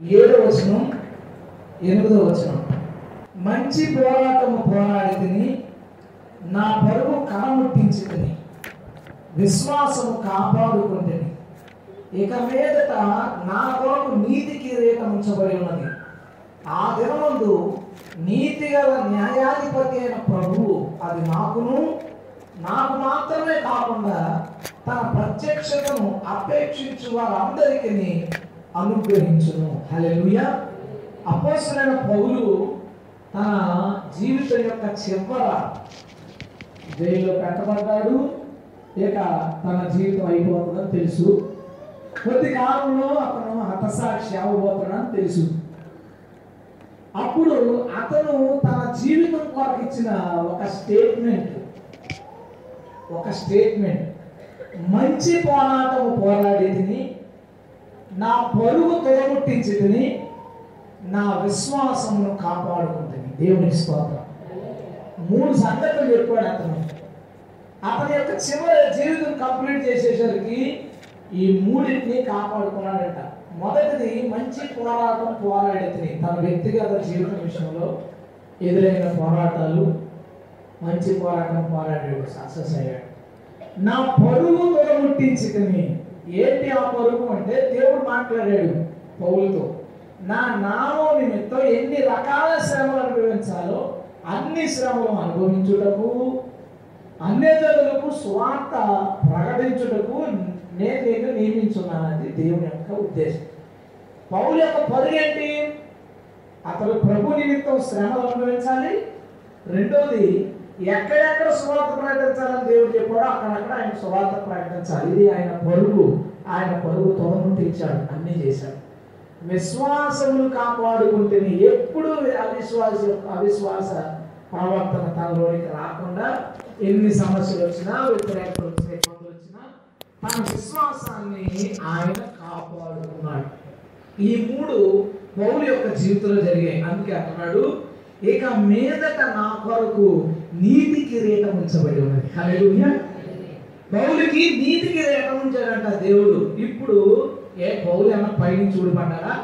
ఏడో వచనం ఎనిమిదో వచనం. మంచి పోరాటము పోరాడి తిని నా పరువు కనముట్టించి తిని విశ్వాసము కాపాడుకుంటుని. ఇక మీదట నా కొరకు నీతి కిరీటం ఉంచబడి ఉన్నది. ఆ దినమందు నీతి గల న్యాయాధిపతి అయిన ప్రభువు అది నాకును నాకు మాత్రమే కాకుండా తన ప్రత్యక్షతను అపేక్షించు వారందరికీ అనుగ్రహించును. హలెలుయ అపోసరైన పౌలు తన జీవితం యొక్క చివర జైల్లో పెట్టబడ్డాడు. ఇక తన జీవితం అయిపోతుందని తెలుసు. కొద్ది కాలంలో అతను హతసాక్షి అవ్వబోతున్నాడని తెలుసు. అప్పుడు అతను తన జీవితం కొరకు ఇచ్చిన ఒక స్టేట్మెంట్ ఒక స్టేట్మెంట్. మంచి పోరాటం పోరాడేదిని నా బరువు తొయగొట్టించిదని నా విశ్వాసమును కాపాడుకుంటుంది. దేవుని స్తోత్రం. మూడు సంగతులు చెప్పాడు అతను. అతని యొక్క చివరి జీవితం కంప్లీట్ చేసేసరికి ఈ మూడింటిని కాపాడుకున్నాడట. మొదటిది మంచి పోరాటం పోరాడితే తన వ్యక్తిగత జీవితం విషయంలో ఎదురైన పోరాటాలు మంచి పోరాటం పోరాడాడు సక్సెస్ అయ్యాడు. నా పరువు తొలగొట్టించుకుని ఏంటి ఆ పొరుగు అంటే దేవుడు మాట్లాడాడు పౌలతో నా నామం నిమిత్తం ఎన్ని రకాల శ్రమలు అనుభవించాలో అన్ని శ్రమలు అనుభవించుటకు అన్యజనులకు స్వార్థ ప్రకటించుటకు నేను నేను నియమించున్నానని దేవుని యొక్క ఉద్దేశం. పౌలు యొక్క పరుగు ఏంటి? అతడు ప్రభు నిమిత్తం శ్రమలు అనుభవించాలి. రెండోది ఎక్కడెక్కడ సువార్త ప్రకటించాలని దేవుడు చెప్పాడో అక్కడక్కడ ఆయన సువార్త ప్రకటించాలి. ఇది ఆయన పరుగు. ఆయన పరుగు తొలముట్టించాడు అన్నీ చేశాడు. విశ్వాసములు కాపాడుకుంటే ఎప్పుడు అవిశ్వాస అవిశ్వాస ప్రవర్తన తనలోనికి రాకుండా ఎన్ని సమస్యలు వచ్చినా వ్యతిరేకతలు వచ్చినా ఇబ్బందులు వచ్చినా తన విశ్వాసాన్ని ఆయన కాపాడుకున్నాడు. ఈ మూడు పౌరు యొక్క జీవితంలో జరిగాయి. అందుకే అంటున్నాడు ఇక మీదట నా కొరకు నీతి కిరీటం ఉంచబడి ఉన్నది. హల్లెలూయా పౌలుకి నీతి కిరీటం ఉంచాడంట దేవుడు. ఇప్పుడు ఏ పౌలు ఏమన్నా పైనుంచి చూడబడ్డారా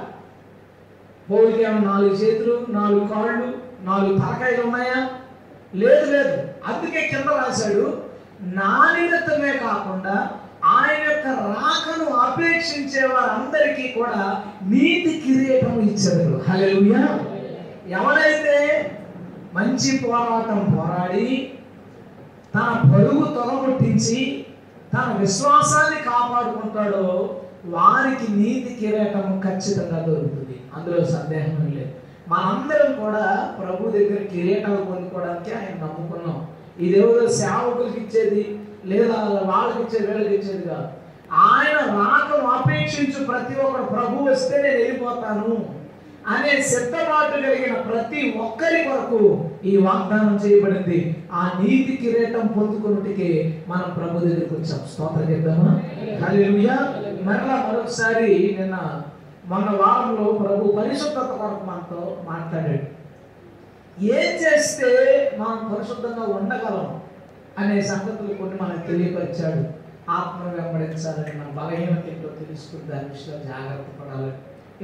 పౌలుకి ఏమన్నా నాలుగు చేతులు నాలుగు కాళ్ళు నాలుగు తలకాయలు ఉన్నాయా? లేదు లేదు. అందుకే కింద రాశాడు నా నిమిత్తమే కాకుండా ఆయన యొక్క రాకను అపేక్షించే వారందరికీ కూడా నీతి కిరీటం ఇచ్చారు హల్లెలూయా ఎవరైతే మంచి పోరాటం పోరాడి తన పరుగు తొలగొట్టించి తన విశ్వాసాన్ని కాపాడుకుంటాడో వారికి నీతి కిరీటం ఖచ్చితంగా దొరుకుతుంది. అందులో సందేహం లేదు. మనందరం కూడా ప్రభు దగ్గర కిరీటాలు పొందుకోవడానికి ఆయన నమ్ముకున్నాం. ఇదేదో సేవకులకి ఇచ్చేది లేదా వాళ్ళకి ఇచ్చేది వీళ్ళకి ఇచ్చేది కాదు. ఆయన రాకను అపేక్షించు ప్రతి ఒక్కరు ప్రభు వస్తే నేను వెళ్ళిపోతాను. అనే సిద్ధపాటు కలిగిన ప్రతి ఒక్కరి కొరకు ఈ వాగ్దానం చేయబడింది. ఆ నీతి కిరీటం పొందుకున్నటికే మనం ప్రభు దగ్గరికి వచ్చాం. స్తోత్రం చెప్దామా? హల్లెలూయా. మరలా మరొకసారి నిన్న మన వారంలో ప్రభు పరిశుద్ధత కొరకు మనతో మాట్లాడాడు. ఏం చేస్తే మనం పరిశుద్ధంగా ఉండగలం అనే సంగతులు కొన్ని మనకు తెలియపరిచాడు. ఆత్మ వెంబడించాలని మన బలహీనత ఏంటో తెలుసుకుని దాని విషయంలో జాగ్రత్త పడాలని.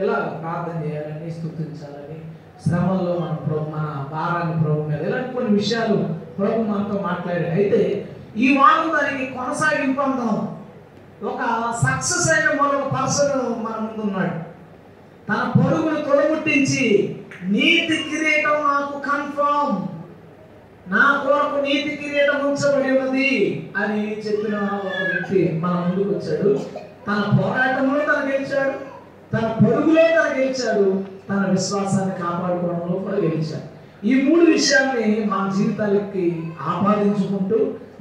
ఇలా ప్రార్థన చేయాలని స్థుతించాలని శ్రమల్లో మన ప్రభు మన భారాన్ని ప్రభు మీద ఇలాంటి కొన్ని విషయాలు ప్రభు మనతో మాట్లాడాడు. అయితే ఈ వారం దానికి కొనసాగింపు అందాం. ఒక సక్సెస్ అయిన మరొక పర్సన్ మన ముందు ఉన్నాడు. తన పొరుగును తొడగుట్టించి నీతి కిరీటం నాకు కన్ఫర్మ్ నా కొరకు నీతి కిరీటం ఉంచబడి ఉన్నది అని చెప్పిన ఒక వ్యక్తి మన ముందుకు వచ్చాడు. తన పోరాటంలో తన గెలిచాడు. తన పొరుగులో తన గెలిచాడు తన విశ్వాసాన్ని కాపాడుకోవడంలో కూడా గెలిచాడు. ఈ మూడు విషయాల్ని మన జీవితాలకి ఆపాదించుకుంటూ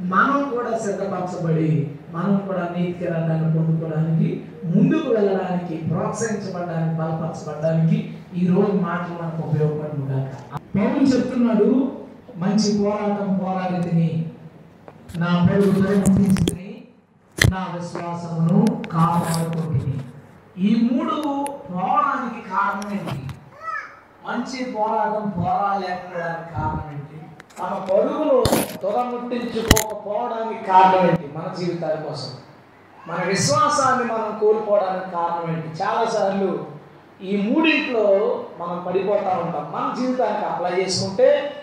మనం కూడా సిద్ధపరచబడి మనం కూడా నీతికి కిరీటాన్ని పొందుకోవడానికి ముందుకు వెళ్ళడానికి ప్రోత్సహించబడడానికి బలపరచబడడానికి ఈ రోజు మాటలు మనకు ఉపయోగపడుతుందాక పౌరులు చెప్తున్నాడు మంచి పోరాటం పోరాడి తిని నా పరుగులో ముగించుకుని నా విశ్వాసమును కాపాడుకుంటుంది ఈ మూడు పోవడానికి కారణం ఏంటి? మంచి పోరాటం పోరాలేకపోవడానికి కారణం ఏంటి? తమ పరుగులు తుదముట్టించుకోకపోవడానికి కారణం ఏంటి? మన జీవితాల కోసం. మన విశ్వాసాన్ని మనం కోల్పోవడానికి కారణం ఏంటి? చాలాసార్లు ఈ మూడింట్లో మనం పడిపోతూ ఉంటాం. మన జీవితానికి అప్లై చేసుకుంటే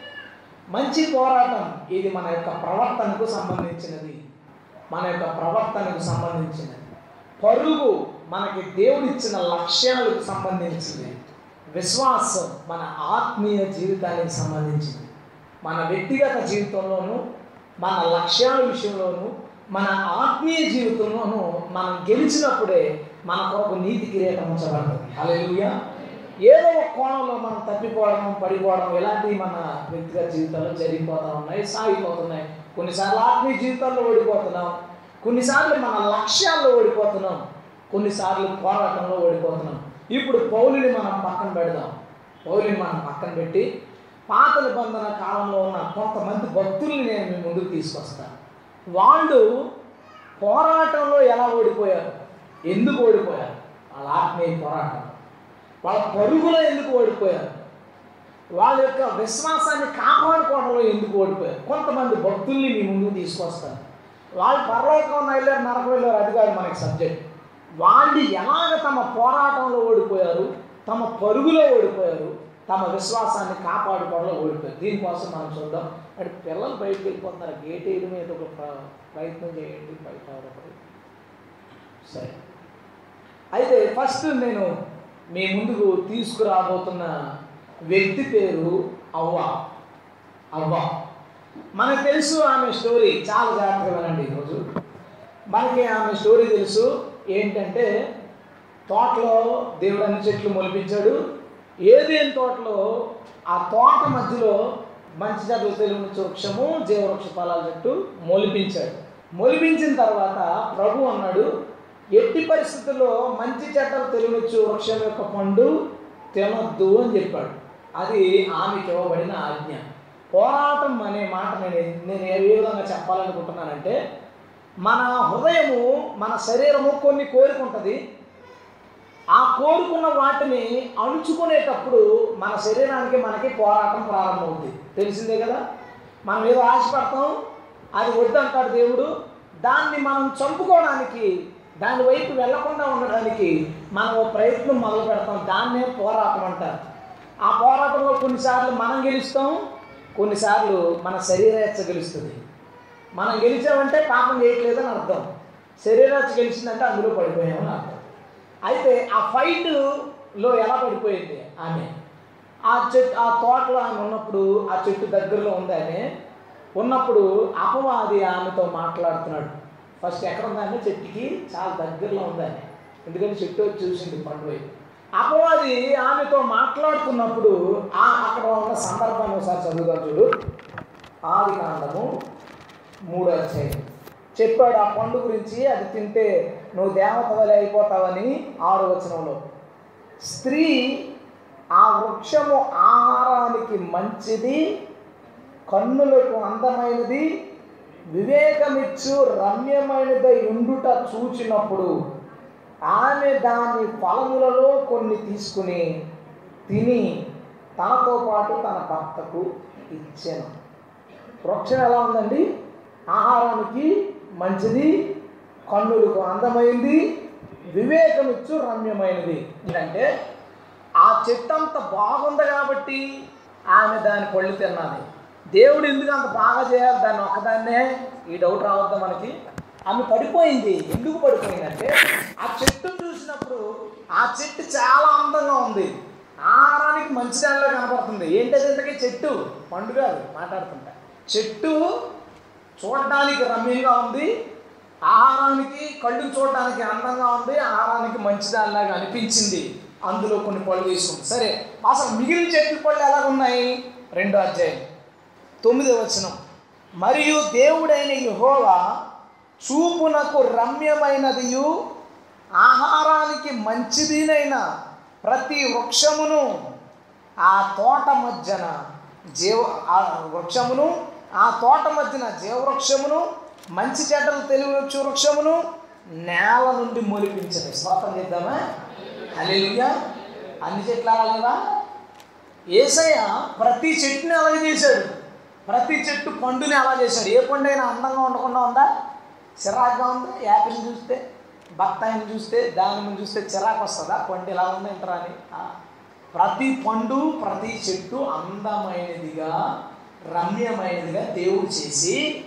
మంచి పోరాటం ఇది మన యొక్క ప్రవర్తనకు సంబంధించినది. మన యొక్క ప్రవర్తనకు సంబంధించినది. పరుగు మనకి దేవుడిచ్చిన లక్ష్యాలకు సంబంధించింది. విశ్వాసం మన ఆత్మీయ జీవితానికి సంబంధించింది. మన వ్యక్తిగత జీవితంలోనూ మన లక్ష్యాల విషయంలోనూ మన ఆత్మీయ జీవితంలోనూ మనం గెలిచినప్పుడే మన కొరకు నీతి కిరీటం ఉంచబడుతుంది. హల్లెలూయా. ఏదో ఒక కోణంలో మనం తప్పిపోవడం పడిపోవడం ఇలాంటివి మన వ్యక్తిగత జీవితాల్లో జరిగిపోతూ ఉన్నాయి సాగిపోతున్నాయి. కొన్నిసార్లు ఆత్మీయ జీవితాల్లో ఓడిపోతున్నాం. కొన్నిసార్లు మన లక్ష్యాల్లో ఓడిపోతున్నాం. కొన్నిసార్లు పోరాటంలో ఓడిపోతున్నాం. ఇప్పుడు పౌలుని మనం పక్కన పెడదాం. పౌలిని మనం పక్కన పెట్టి పాత నిబంధన కాలంలో ఉన్న కొంతమంది భక్తుల్ని నేను మీ ముందుకు తీసుకొస్తాను వాళ్ళు పోరాటంలో ఎలా ఓడిపోయారు? ఎందుకు ఓడిపోయారు? వాళ్ళ ఆత్మీయ పోరాటం. వాళ్ళ పరుగులో ఎందుకు ఓడిపోయారు? వాళ్ళ యొక్క విశ్వాసాన్ని కాపాడుకోవడంలో ఎందుకు ఓడిపోయారు? కొంతమంది భక్తుల్ని మీ ముందుకు తీసుకొస్తారు వాళ్ళు పరలోకం వెళ్ళారు నరకం వెళ్ళారు అది కాదు మనకి సబ్జెక్ట్. వాళ్ళు ఎలాగ తమ పోరాటంలో ఓడిపోయారు తమ పరుగులో ఓడిపోయారు తమ విశ్వాసాన్ని కాపాడుకోవడంలో ఓడిపోయారు. దీనికోసం మనం చూద్దాం. అంటే పిల్లలు బయటకు వెళ్ళిపోతున్నారు. గేట్ వేయడం మీద ఒక ప్రయత్నం చేయండి బయట సరే. అయితే ఫస్ట్ నేను మీ ముందుకు తీసుకురాబోతున్న వ్యక్తి పేరు అవ్వ. అవ్వ. మనకు తెలుసు ఆమె స్టోరీ. చాలా జాగ్రత్తగా వినండి ఈరోజు. మనకి ఆమె స్టోరీ తెలుసు. ఏంటంటే తోటలో దేవుడు అన్ని చెట్లు మొలిపించాడు. ఏదేని తోటలో ఆ తోట మధ్యలో మంచి చెట్లు తెలుగు వృక్షము జీవవృక్ష ఫలాల చెట్టు మొలిపించాడు. మొలిపించిన తర్వాత ప్రభు అన్నాడు ఎట్టి పరిస్థితుల్లో మంచి చెట్టలు తెలుగునిచ్చు వృక్షం యొక్క పండు తినొద్దు అని చెప్పాడు. అది ఆమెకి ఇవ్వబడిన ఆజ్ఞ. పోరాటం అనే మాట నేను నేను ఏ విధంగా చెప్పాలనుకుంటున్నానంటే మన హృదయము మన శరీరము కొన్ని కోరుకుంటుంది. ఆ కోరుకున్న వాటిని అణుచుకునేటప్పుడు మన శరీరానికి మనకి పోరాటం ప్రారంభమవుతుంది తెలిసిందే కదా? మనం ఏదో ఆశపడతాం అది వద్దంటాడు దేవుడు. దాన్ని మనం చంపుకోవడానికి దాని వైపు వెళ్ళకుండా ఉండడానికి మనం ఓ ప్రయత్నం మొదలు పెడతాం. దాన్నే పోరాటం అంటారు. ఆ పోరాటంలో కొన్నిసార్లు మనం గెలుస్తాం కొన్నిసార్లు మన శరీరేచ్ఛ గెలుస్తుంది. మనం గెలిచామంటే పాపం చేయట్లేదని అర్థం. శరీరాచి గెలిచిందంటే అందులో పడిపోయామని అర్థం. అయితే ఆ ఫైట్లో ఎలా పడిపోయింది ఆమె? ఆ చెట్టు ఆ తోటలో ఆమె ఉన్నప్పుడు ఆ చెట్టు దగ్గరలో ఉంది ఆమె. ఉన్నప్పుడు అపవాది ఆమెతో మాట్లాడుతున్నాడు. ఫస్ట్ ఎక్కడ ఉందామె చెట్టుకి చాలా దగ్గరలో ఉందని ఎందుకంటే చెట్టు వచ్చి చూసింది పండు వైపు. అపవాది ఆమెతో మాట్లాడుతున్నప్పుడు ఆ అక్కడ ఉన్న సందర్భాన్ని ఒకసారి చదువుగా చూడు. ఆది కాండము మూడో అధ్యాయం. చెప్పాడు ఆ పండు గురించి అది తింటే నువ్వు దేవత వలె అయిపోతావని ఆరో వచనంలో. స్త్రీ ఆ వృక్షము ఆహారానికి మంచిది కన్నులకు అందమైనది వివేకమిచ్చు రమ్యమైనదై ఉండుట చూచినప్పుడు ఆమె దాని ఫలములలో కొన్ని తీసుకుని తిని తనతో పాటు తన భర్తకు ఇచ్చాను. వృక్షం ఎలా ఉందండి? ఆహారానికి మంచిది కన్నులకు అందమైంది వివేకమిచ్చు రమ్యమైనది. ఎందుకంటే ఆ చెట్టు అంత బాగుంది కాబట్టి ఆమె దాని పళ్ళు తిన్నది దేవుడు ఎందుకు అంత బాగా చేయాలి? దాన్ని ఒక్కదాన్నే ఈ డౌట్ రావద్దా మనకి? ఆమె పడిపోయింది. ఎందుకు పడిపోయిందంటే ఆ చెట్టు చూసినప్పుడు ఆ చెట్టు చాలా అందంగా ఉంది. ఆహారానికి మంచి దానిలో కనపడుతుంది. ఏంటంటే ఇంతకీ చెట్టు? పండు కాదు మాట్లాడుతుంటా. చెట్టు చూడడానికి రమ్యంగా ఉంది. ఆహారానికి కళ్ళు చూడడానికి అందంగా ఉంది. ఆహారానికి మంచిదానిలాగా అనిపించింది. అందులో కొన్ని పళ్ళు తీసుకుంది సరే అసలు మిగిలిన చెట్ల పళ్ళు ఎలా ఉన్నాయి రెండో అధ్యాయం. తొమ్మిదో వచనం. మరియు దేవుడైన యహోవా చూపునకు రమ్యమైనదియు ఆహారానికి మంచిదినైన ప్రతి వృక్షమును ఆ తోట మధ్యన జీవ ఆ వృక్షమును ఆ తోట మధ్యన జీవవృక్షమును మంచి చెడ్డలు తెలియవచ్చు వృక్షమును నేల నుండి మొలిపించదు స్వాతం చేద్దామా? అలెలుగా అన్ని చెట్లు అలా ఏసయ్య ప్రతి చెట్టుని అలాగే చేశాడు. ప్రతి చెట్టు పండుని అలా చేశాడు. ఏ పండు అయినా అందంగా ఉండకుండా ఉందా? చిరాకుగా ఉందా? యాపిల్ చూస్తే బత్తాయిని చూస్తే దానిని చూస్తే చిరాకు వస్తుందా? పండు ఇలా ఉందంటారా అని? ప్రతి పండు ప్రతి చెట్టు అందమైనదిగా రమ్యమైనదిగా దేవుడు చేసి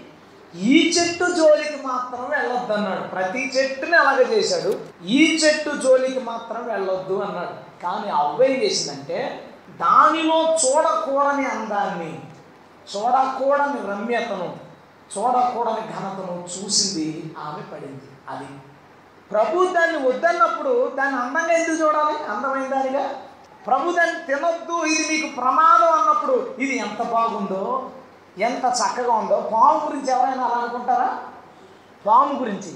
ఈ చెట్టు జోలికి మాత్రం వెళ్ళొద్దు అన్నాడు ప్రతి చెట్టుని అలాగే చేశాడు? ఈ చెట్టు జోలికి మాత్రం వెళ్ళొద్దు అన్నాడు. కానీ అవ్వేం చేసిందంటే దానిలో చూడకూడని అందాన్ని చూడకూడని రమ్యతను చూడకూడని ఘనతను చూసింది ఆమె పడింది. అది ప్రభు దాన్ని వద్దన్నప్పుడు దాన్ని అందంగా ఎందుకు చూడాలి? అందమైన దానిగా ప్రభుదని తినొద్దు ఇది మీకు ప్రమాదం అన్నప్పుడు ఇది ఎంత బాగుందో ఎంత చక్కగా ఉందో. పాము గురించి ఎవరైనా అలా అనుకుంటారా? పాము గురించి.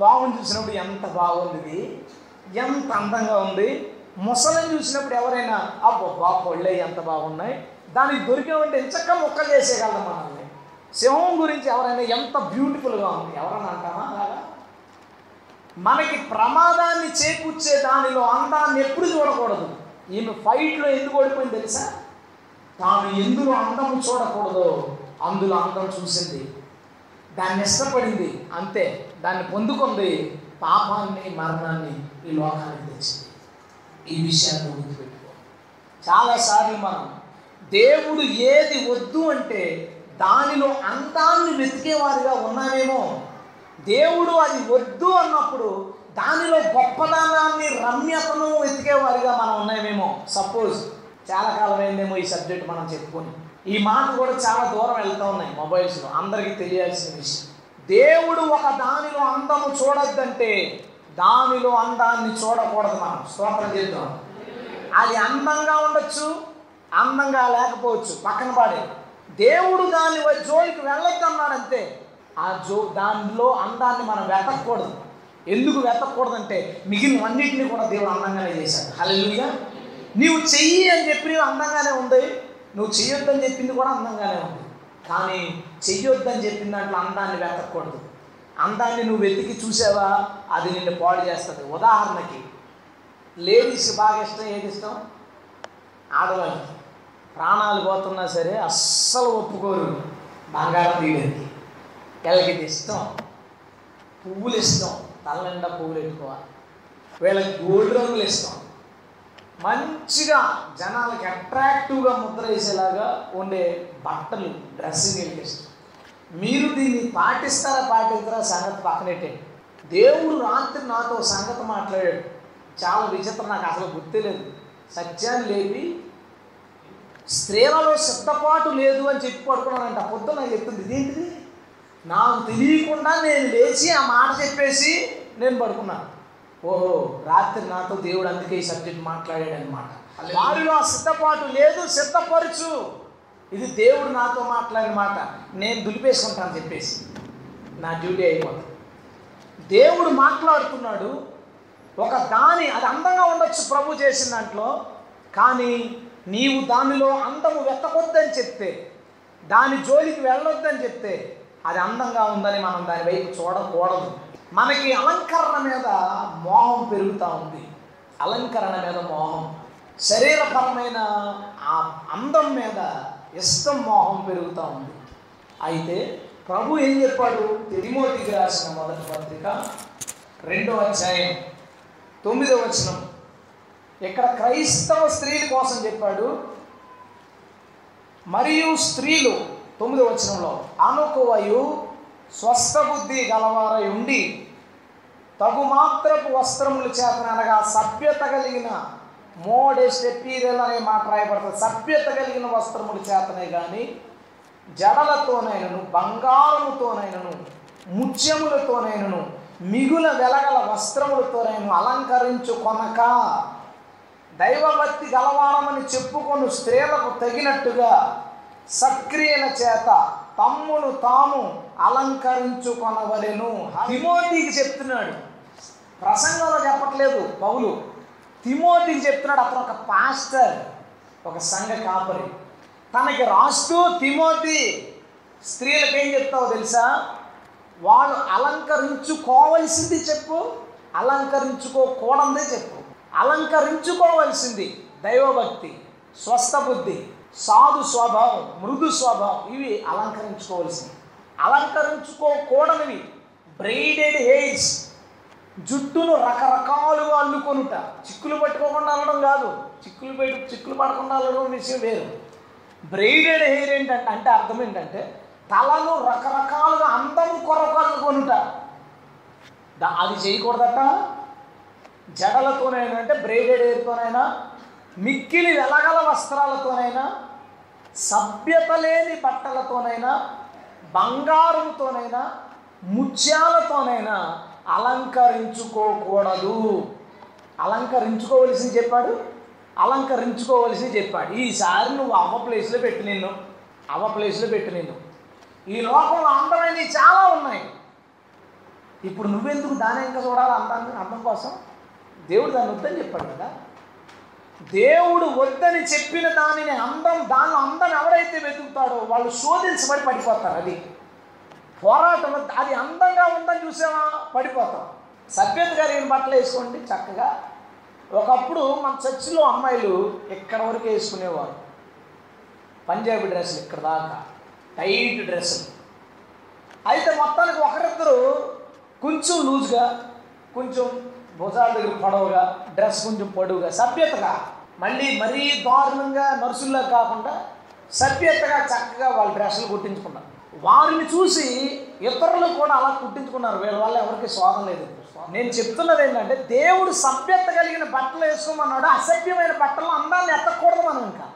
పాముని చూసినప్పుడు ఎంత బాగుంది ఇది ఎంత అందంగా ఉంది. ముసలిని చూసినప్పుడు ఎవరైనా అబ్బో బా పళ్ళే ఎంత బాగున్నాయి. దానికి దొరికామంటే ఎంచక్క ముక్కలు చేసేయగలం మనల్ని. సింహం గురించి ఎవరైనా ఎంత బ్యూటిఫుల్గా ఉంది ఎవరైనా అంటామా అలాగా? మనకి ప్రమాదాన్ని చేకూర్చే దానిలో అందాన్ని ఎప్పుడు చూడకూడదు. ఈమె ఫైట్లో ఎందుకు ఓడిపోయింది తెలుసా? తాను ఎందులో అందం చూడకూడదో అందులో అందం చూసింది. దాన్ని ఇష్టపడింది అంతే. దాన్ని పొందుకుంది పాపాన్ని మరణాన్ని ఈ లోకానికి తెచ్చింది. ఈ విషయాన్ని గుర్తుపెట్టుకో. చాలాసార్లు మనం దేవుడు ఏది వద్దు అంటే దానిలో అందాన్ని వెతికేవారిగా ఉన్నామేమో. దేవుడు అది వద్దు అన్నప్పుడు దానిలో గొప్పదనాన్ని రమ్యతను వెతికేవారిగా మనం ఉన్నామేమో. సపోజ్ చాలా కాలం అయిందేమో ఈ సబ్జెక్ట్ మనం చెప్పుకొని. ఈ మాట కూడా చాలా దూరం వెళ్తూ ఉన్నాయి మొబైల్స్లో. అందరికీ తెలియాల్సిన విషయం. దేవుడు ఒక దానిలో అందము చూడొద్దంటే దానిలో అందాన్ని చూడకూడదు మనం. స్తోత్రం చేద్దాం. అది అందంగా ఉండొచ్చు అందంగా లేకపోవచ్చు పక్కన పాడే దేవుడు దాని జోలికి వెళ్ళొద్దన్నాడంతే ఆ జో దానిలో అందాన్ని మనం వెతకూడదు ఎందుకు వెతకూడదంటే మిగిలినవన్నిటిని కూడా దేవుడు అందంగానే చేశాడు. హల్లెలూయా. నీవు చెయ్యి అని చెప్పి అందంగానే ఉంది. నువ్వు చెయ్యొద్దని చెప్పింది కూడా అందంగానే ఉంది. కానీ చెయ్యొద్దని చెప్పిన దాంట్లో అందాన్ని వెతకూడదు అందాన్ని నువ్వు వెతికి చూసావా? అది నిన్ను పాడు చేస్తుంది. ఉదాహరణకి లేడీస్ బాగా ఇష్టం ఏది ఇష్టం? ఆడవాళ్ళకి ప్రాణాలు పోతున్నా సరే అస్సలు ఒప్పుకోరు. బంగారం తీయడానికి. వీళ్ళకి ఇది ఇష్టం? పువ్వులు ఇష్టం. తల నిండా పువ్వులు పెట్టుకోవాలి వీళ్ళకి గోల్డ్ రంగులు ఇష్టం మంచిగా జనాలకి అట్రాక్టివ్గా ముద్ర వేసేలాగా ఉండే బట్టలు డ్రెస్సింగ్ వీళ్ళకి ఇష్టం మీరు దీన్ని పాటిస్తారా పాటిస్తారా సంగతి పక్కనట్టే. దేవుడు రాత్రి నాతో సంగతి మాట్లాడాడు. చాలా విచిత్రం నాకు అసలు గుర్తులేదు సత్యాన్ని లేపి స్త్రీలలో సిద్ధపాటు లేదు అని చెప్పి పడుకున్నానంట పొద్దున నాకు చెప్తుంది ఇదేంటిది? నాకు తెలియకుండా నేను లేచి ఆ మాట చెప్పేసి నేను పడుకున్నాను ఓహో రాత్రి నాతో దేవుడు అందుకే ఈ సబ్జెక్ట్ మాట్లాడాడు అనమాట వారిలో ఆ సిద్ధపాటు లేదు సిద్ధపరచు. ఇది దేవుడు నాతో మాట్లాడిన మాట నేను దులిపేసుకుంటాను చెప్పేసి. నా డ్యూటీ అయిపోతుంది. దేవుడు మాట్లాడుతున్నాడు. ఒక దాని అది అందంగా ఉండొచ్చు ప్రభు చేసిన దాంట్లో కానీ నీవు దానిలో అందము వెతకొద్దని చెప్తే దాని జోలికి వెళ్ళొద్దని చెప్తే అది అందంగా ఉందని మనం దాని వైపు చూడకూడదు. మనకి అలంకరణ మీద మోహం పెరుగుతూ ఉంది. అలంకరణ మీద మోహం. శరీరపరమైన ఆ అందం మీద ఇష్టం మోహం పెరుగుతూ ఉంది. అయితే ప్రభు ఏం చెప్పాడు? తిరిమోతికి రాసిన మొదటి పత్రిక రెండో అధ్యాయం తొమ్మిదో వచనం. ఇక్కడ క్రైస్తవ స్త్రీల కోసం చెప్పాడు మరియు స్త్రీలు తొమ్మిదో వచనంలో అనుకువయు స్వస్థబుద్ధి గలవారై ఉండి తగు మాత్రపు వస్త్రములు చేతన అనగా సభ్యత కలిగిన మోడెస్ట్ ఎపీరియల్ అనే మాట రాయబడుతుంది. సభ్యత కలిగిన వస్త్రములు చేతనే కానీ జడలతోనైనను బంగారముతోనైనను ముత్యములతోనైనను మిగుల వెలగల వస్త్రములతోనైను అలంకరించు కొనక దైవభక్తి గలవారమని చెప్పుకొని స్త్రీలకు తగినట్టుగా సక్రియల చేత తమ్మును తాము అలంకరించుకొనవలెను. తిమోతికి చెప్తున్నాడు. ప్రసంగంలో చెప్పట్లేదు పౌలు. తిమోతికి చెప్తున్నాడు అతను ఒక పాస్టర్ ఒక సంఘ కాపరి. తనకి రాస్తూ తిమోతి స్త్రీలకు ఏం చెప్తావో తెలుసా? వాళ్ళు అలంకరించుకోవలసింది చెప్పు అలంకరించుకోకూడదే చెప్పు. అలంకరించుకోవలసింది దైవభక్తి స్వస్థ బుద్ధి సాధు స్వభావం మృదు స్వభావం ఇవి అలంకరించుకోవాల్సినవి. అలంకరించుకోకూడనివి. బ్రెయిడెడ్ హెయిర్స్. జుట్టును రకరకాలుగా అల్లుకొనుట. చిక్కులు పట్టుకోకుండా అల్లడం కాదు. చిక్కులు పెట్టు చిక్కులు పడకుండా అల్లడం విషయం వేరు. బ్రెయిడెడ్ హెయిర్ ఏంటంటే అంటే అర్థం ఏంటంటే తలను రకరకాలుగా అందం కొరకు అల్లుకొనుట. అది చేయకూడదట. జడలతోనైనా అంటే బ్రైడెడ్ హెయిర్తోనైనా మిక్కిలి వెలగల వస్త్రాలతోనైనా సభ్యత లేని బట్టలతోనైనా బంగారంతోనైనా ముత్యాలతోనైనా అలంకరించుకోకూడదు. అలంకరించుకోవలసి చెప్పాడు? అలంకరించుకోవలసి చెప్పాడు. ఈసారి నువ్వు అవ్వ ప్లేస్లో పెట్టి నిన్ను. అవ్వ ప్లేస్లో పెట్టి నిన్ను. ఈ లోకంలో అందమైనవి చాలా ఉన్నాయి. ఇప్పుడు నువ్వెందుకు దాని ఇంకా చూడాలి అందాన్ని అందం కోసం? దేవుడు దాన్ని వద్దని చెప్పాడు కదా. దేవుడు వద్దని చెప్పిన దానిని అందం దానిలో అందం ఎవరైతే వెతుకుతాడో వాళ్ళు శోధించబడి పడిపోతారు అది. పోరాటం అది అందంగా ఉందని చూసామా పడిపోతాం. సభ్యత కలిగిన బట్టలు వేసుకోండి చక్కగా. ఒకప్పుడు మన చర్చిలో అమ్మాయిలు ఇక్కడ వరకు వేసుకునేవారు. పంజాబీ డ్రెస్సులు ఇక్కడ దాకా. టైట్ డ్రెస్సులు. అయితే మొత్తానికి ఒకరిద్దరు కొంచెం లూజ్గా కొంచెం భుజాల దగ్గర పొడవుగా డ్రెస్ కొంచెం పొడవుగా సభ్యతగా మళ్ళీ మరీ దారుణంగా నర్సుల్లో కాకుండా సభ్యతగా చక్కగా వాళ్ళ డ్రెస్సులు కుట్టించుకున్నారు. వారిని చూసి ఇతరులు కూడా అలా కుట్టించుకున్నారు. వీళ్ళ వల్ల ఎవరికి స్వాదం లేదు. నేను చెప్తున్నది ఏంటంటే దేవుడు సభ్యత కలిగిన బట్టలు వేసుకోమన్నాడు. అసభ్యమైన బట్టలు అందాన్ని ఎత్తకూడదు మనం ఇంకా.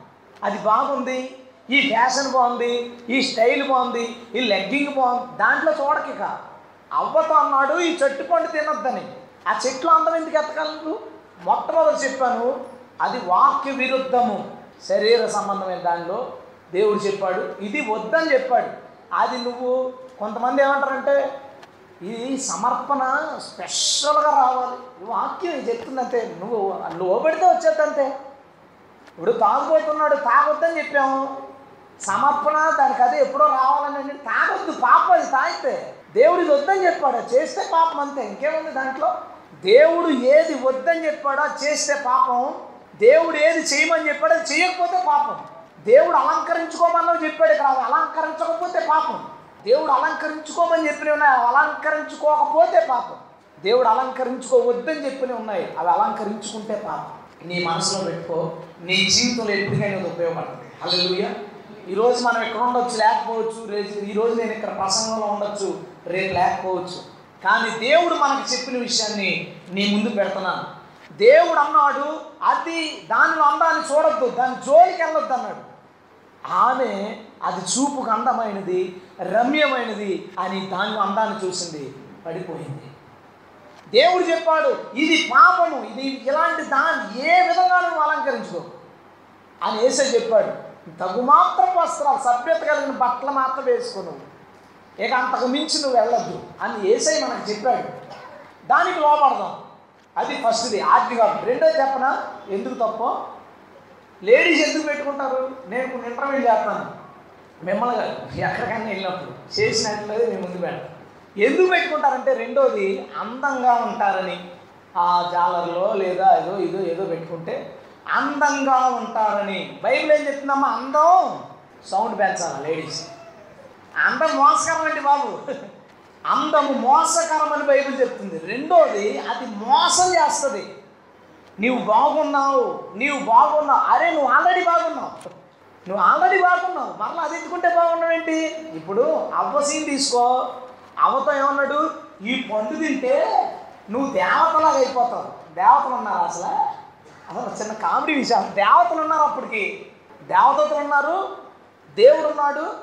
అది బాగుంది. ఈ ఫ్యాషన్ బాగుంది. ఈ స్టైల్ బాగుంది. ఈ లెగ్గింగ్ బాగుంది. దాంట్లో చూడకిక అవ్వతో అన్నాడు ఈ చెట్టు పండు తినొద్దని. ఆ చెట్లు అందం ఎందుకు ఎత్తగలరు? మొట్టమొదటి చెప్పాను అది వాక్య విరుద్ధము. శరీర సంబంధమైన దానిలో దేవుడు చెప్పాడు ఇది వద్దని చెప్పాడు. అది నువ్వు కొంతమంది ఏమంటారంటే ఇది సమర్పణ స్పెషల్గా రావాలి. ఈ వాక్యం ఇది చెప్తుందంటే నువ్వు లోబడితే వచ్చేది వచ్చేద్దంతే. ఇప్పుడు తాగుబోతున్నాడు తాగొద్దని చెప్పాము. సమర్పణ దానికి అదే ఎప్పుడో రావాలని అంటే తాగొద్దు పాపం అది తాగితే. దేవుడు ఇది వద్దని చెప్పాడు చేస్తే పాపం అంతే. ఇంకేముంది దాంట్లో? దేవుడు ఏది వద్దని చెప్పాడో చేస్తే పాపం. దేవుడు ఏది చేయమని చెప్పాడు అది చేయకపోతే పాపం. దేవుడు అలంకరించుకోమని చెప్పాడు ఇక్కడ. అవి అలంకరించకపోతే పాపం. దేవుడు అలంకరించుకోమని చెప్పినవి ఉన్నాయి. అవి అలంకరించుకోకపోతే పాపం. దేవుడు అలంకరించుకోవద్దని చెప్పినవి ఉన్నాయి. అవి అలంకరించుకుంటే పాపం. నీ మనసులో పెట్టుకో. నీ జీవితంలో ఎప్పటికైనా అది ఉపయోగపడుతుంది. హల్లెలూయా ఈరోజు మనం ఇక్కడ ఉండొచ్చు లేకపోవచ్చు. రేపు ఈరోజు నేను ఇక్కడ ప్రసంగంలో ఉండొచ్చు రేపు లేకపోవచ్చు. కానీ దేవుడు మనకు చెప్పిన విషయాన్ని నీ ముందు పెడుతున్నాను. దేవుడు అన్నాడు అది దానిలో అందాన్ని చూడొద్దు దాని జోలికి వెళ్ళొద్దు అన్నాడు. ఆమె అది చూపుకు అందమైనది రమ్యమైనది అని దానిలో అందాన్ని చూసింది పడిపోయింది. దేవుడు చెప్పాడు ఇది పాపము ఇది ఇలాంటి దాన్ని ఏ విధంగా నువ్వు అలంకరించుకో? అని వేసే చెప్పాడు తగుమాత్రం వస్త్రాలు సభ్యత కలిగిన బట్టలు మాత్రం వేసుకో నువ్వు ఇక అంతకు మించి నువ్వు వెళ్ళొద్దు అని ఏసై మనకు చెప్పాడు. దానికి లోపడదాం అది ఫస్ట్ది. ఆర్థిక రెండోది చెప్పనా ఎందుకు తప్పో? లేడీస్ ఎందుకు పెట్టుకుంటారు? నేను కొన్ని ఇంటర్వ్యూ చేస్తాను. మిమ్మల్ని ఎక్కడికైనా వెళ్ళినప్పుడు చేసినట్లేదు మేము ముందు పెట్టాం ఎందుకు పెట్టుకుంటారంటే రెండోది అందంగా ఉంటారని. ఆ జాలర్లో లేదా ఏదో ఇదో ఏదో పెట్టుకుంటే అందంగా ఉంటారని. బైబిల్ ఏం చెప్తుందమ్మా? అందం. సౌండ్ పెంచాలి లేడీస్. అందం మోసకరం అండి బాబు. అందము మోసకరం అని బైబిల్ చెప్తుంది. రెండోది అది మోసం చేస్తుంది. నీవు బాగున్నావు నీవు బాగున్నావు. అరే నువ్వు ఆల్రెడీ బాగున్నావు. నువ్వు ఆల్రెడీ బాగున్నావు. మరలా అది ఎత్తుకుంటే బాగున్నావు ఏంటి? ఇప్పుడు అవ్వసీన్ తీసుకో. అవ్వతో ఏమన్నాడు? ఈ పండు తింటే నువ్వు దేవతలాగా అయిపోతావు. దేవతలు ఉన్నారు అసలు? అసలు చిన్న కామెడీ విషయం. దేవతలు ఉన్నారు అప్పటికి. దేవతలు ఉన్నారు దేవుడు ఉన్నాడు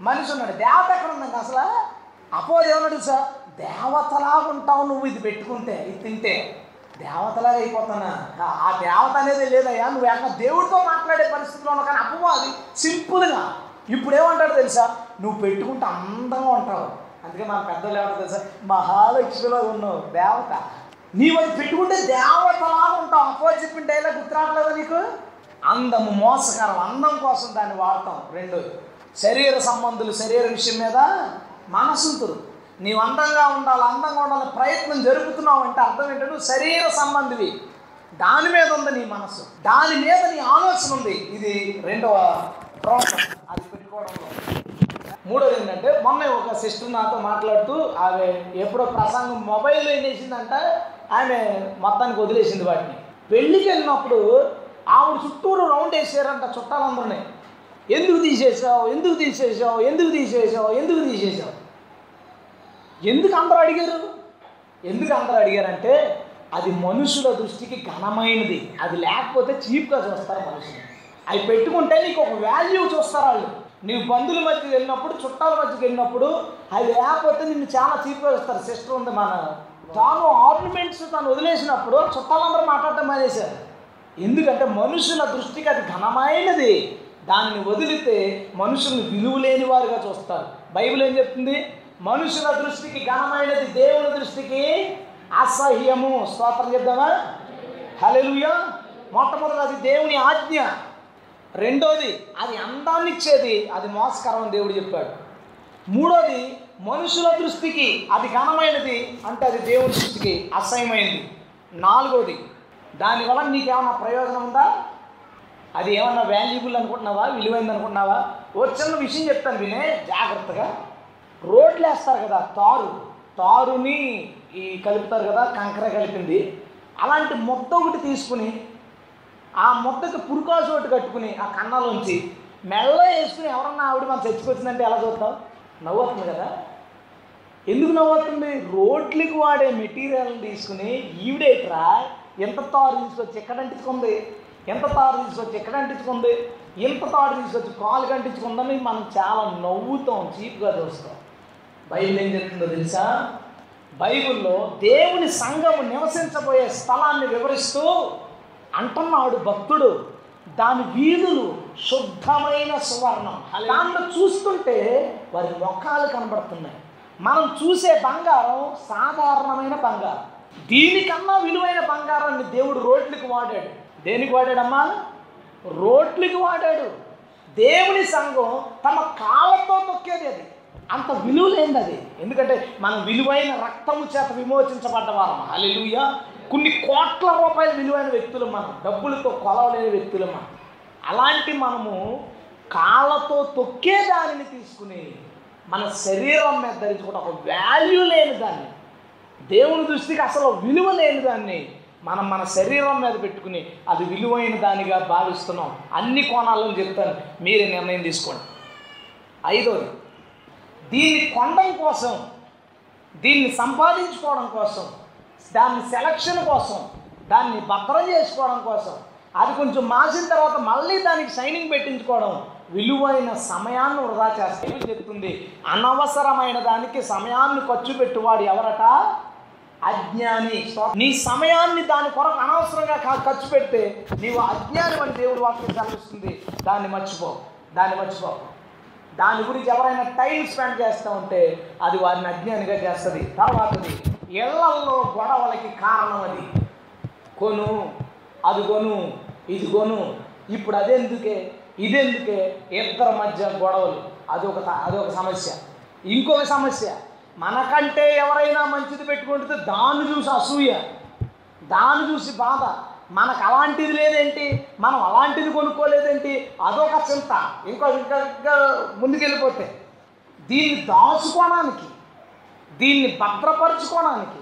మనిషి ఉన్నాడు. దేవత ఎక్కడ ఉందండి అసలు? అపోజ్ ఏమన్నాడు సార్ దేవతలాగా ఉంటావు నువ్వు ఇది పెట్టుకుంటే ఇది తింటే. దేవతలాగా అయిపోతానా? ఆ- దేవత అనేది లేదయ్యా నువ్వు ఏక దేవుడితో మాట్లాడే పరిస్థితిలో ఉన్నావు కానీ అపవాది సింపుల్గా. ఇప్పుడు ఏమంటాడు తెలుసా? నువ్వు పెట్టుకుంటే అందంగా ఉంటావు. అందుకే మన పెద్దలు ఏమంటారు తెలుసా? మహాలక్ష్మిలో ఉన్నావు దేవత. నీవు అది పెట్టుకుంటే దేవతలాగా ఉంటావు. అపో చెప్పిన డైలాగ్ గుర్తురావట్లేదా నీకు? అందము మోసకరం అందం కోసం దాన్ని వాడతాం. రెండోది శరీర సంబంధులు శరీర విషయం మీద మనసుంతురు నీవు అందంగా ఉండాలి అందంగా ఉండాలని ప్రయత్నం జరుపుతున్నావు అంటే అర్థం ఏంటంటే నువ్వు శరీర సంబంధివి. దాని మీద ఉంది నీ మనసు. దాని మీద నీ ఆలోచన ఉంది. ఇది రెండవ ప్రాబ్లం అది పెట్టుకోవడంలో. మూడోది ఏంటంటే మొన్న ఒక సిస్టర్ నాతో మాట్లాడుతూ ఆమె ఎప్పుడో ప్రసంగం మొబైల్లో ఏం చేసిందంట? ఆమె మొత్తానికి వదిలేసింది వాటిని. పెళ్ళికి వెళ్ళినప్పుడు ఆవిడ చుట్టూరు రౌండ్ వేసారంట చుట్టాలందరినీ. ఎందుకు తీసేసావు? ఎందుకు తీసేసావు? ఎందుకు తీసేసావు? ఎందుకు తీసేసావు? ఎందుకు అందరూ అడిగారు? ఎందుకు అందరూ అడిగారంటే అది మనుషుల దృష్టికి ఘనమైనది. అది లేకపోతే చీప్గా చూస్తారు మనుషులు. అవి పెట్టుకుంటే నీకు ఒక వాల్యూ చూస్తారు వాళ్ళు. నీవు బంధువుల మధ్యకి వెళ్ళినప్పుడు చుట్టాల మధ్యకి వెళ్ళినప్పుడు అది లేకపోతే నిన్ను చాలా చీప్గా చూస్తారు. సిస్టర్ ఉంది మన తాను ఆర్నమెంట్స్ తను వదిలేసినప్పుడు చుట్టాలందరూ మాట్లాడటం మానేశారు. ఎందుకంటే మనుషుల దృష్టికి అది ఘనమైనది. దానిని వదిలితే మనుషుల్ని విలువ లేని వారుగా చూస్తారు. బైబిల్ ఏం చెప్తుంది? మనుషుల దృష్టికి ఘనమైనది దేవుని దృష్టికి అసహ్యము. స్తోత్రం చెప్దామా? హల్లెలూయా. మొట్టమొదటి అది దేవుని ఆజ్ఞ. రెండోది అది అందాన్ని ఇచ్చేది అది మోసకరం అని దేవుడు చెప్పాడు. మూడోది మనుషుల దృష్టికి అది ఘనమైనది అంటే అది దేవుని దృష్టికి అసహ్యమైనది. నాలుగోది దానివల్ల నీకేమన్నా ప్రయోజనం ఉందా? అది ఏమన్నా వాల్యుబుల్ అనుకుంటున్నావా? విలువైంది అనుకుంటున్నావా? ఓ చిన్న విషయం చెప్తాను వినే జాగ్రత్తగా. రోడ్లు వేస్తారు కదా తారు. తారుని ఈ కలుపుతారు కదా కంకర కలిపింది. అలాంటి మొత్తం ఒకటి తీసుకుని ఆ మొత్తకి పురుకాసు ఒకటి కట్టుకుని ఆ కన్నాలోంచి మెల్ల వేసుకుని ఎవరన్నా ఆవిడ మనం చచ్చిపోతుందంటే ఎలా చూస్తాం నవ్వుతుంది కదా. ఎందుకు నవ్వుతుంది రోడ్లకు వాడే మెటీరియల్ తీసుకుని ఈవిడేట్రా ఎంత తారు తీసుకొచ్చి ఎక్కడ అంటించుకుంది? ఎంత తారు తీసుకొచ్చి ఎక్కడ అంటించుకుంది? ఎంత తాడు తీసుకొచ్చి కాలు అంటించుకుందని మనం చాలా నవ్వుతాం చీప్గా చూస్తాం. బైబిల్ ఏం చెప్తుందో తెలుసా? బైబిల్లో దేవుని సంఘము నివసించబోయే స్థలాన్ని వివరిస్తూ అంటున్నాడు భక్తుడు. దాని వీధులు శుద్ధమైన సువర్ణం. దాంట్లో చూస్తుంటే వారి ముఖాలు కనబడుతున్నాయి. మనం చూసే బంగారం సాధారణమైన బంగారం. దీనికన్నా విలువైన బంగారాన్ని దేవుడు రోడ్లకు వాడాడు. దేనికి వాడాడమ్మా? రోడ్లకు వాడాడు. దేవుని సంఘం తమ కాళ్ళతో తొక్కేది అది. అంత విలువ లేనిది అది. ఎందుకంటే మనం విలువైన రక్తము చేత విమోచించబడ్డ వారం హల్లెలూయ. కొన్ని కోట్ల రూపాయల విలువైన వ్యక్తులు మనం. డబ్బులతో కొలవలేని వ్యక్తులు మనం. అలాంటి మనము కాళ్ళతో తొక్కే దానిని తీసుకుని మన శరీరం మీద ధరించుకుంటే ఒక వాల్యూ లేని దాన్ని దేవుని దృష్టికి అసలు విలువ లేని దాన్ని మనం మన శరీరం మీద పెట్టుకుని అది విలువైన దానిగా భావిస్తున్నాం. అన్ని కోణాలను చెప్తాను. మీరే నిర్ణయం తీసుకోండి. ఐదోది దీన్ని కొనడం కోసం దీన్ని సంపాదించుకోవడం కోసం దాన్ని సెలక్షన్ కోసం దాన్ని భద్రం చేసుకోవడం కోసం అది కొంచెం మాసిన తర్వాత మళ్ళీ దానికి షైనింగ్ పెట్టించుకోవడం విలువైన సమయాన్ని వృధా చేస్తే చెప్తుంది? అనవసరమైన దానికి సమయాన్ని ఖర్చు పెట్టువాడు ఎవరట? అజ్ఞాని. నీ సమయాన్ని దాని కొరకు అనవసరంగా ఖర్చు పెడితే నీవు అజ్ఞాని అని దేవుడు వాక్యం కనిపిస్తుంది దాన్ని మర్చిపో. దాన్ని మర్చిపో. దాని గురించి ఎవరైనా టైం స్పెండ్ చేస్తూ ఉంటే అది వారిని అజ్ఞానిగా చేస్తుంది. తర్వాతది ఇళ్ళల్లో గొడవలకి కారణం అది. కొను అది కొను ఇది కొను. ఇప్పుడు అదెందుకే ఇదెందుకే ఇద్దరి మధ్య గొడవలు? అదొక అదొక సమస్య. ఇంకొక సమస్య మనకంటే ఎవరైనా మంచిది పెట్టుకుంటే దాన్ని చూసి అసూయ. దాన్ని చూసి బాధ. మనకు అలాంటిది లేదేంటి? మనం అలాంటిది కొనుక్కోలేదేంటి? అదొక చింత. ఇంకో ఇంకా ముందుకెళ్ళిపోతే దీన్ని దాచుకోవడానికి దీన్ని భద్రపరచుకోవడానికి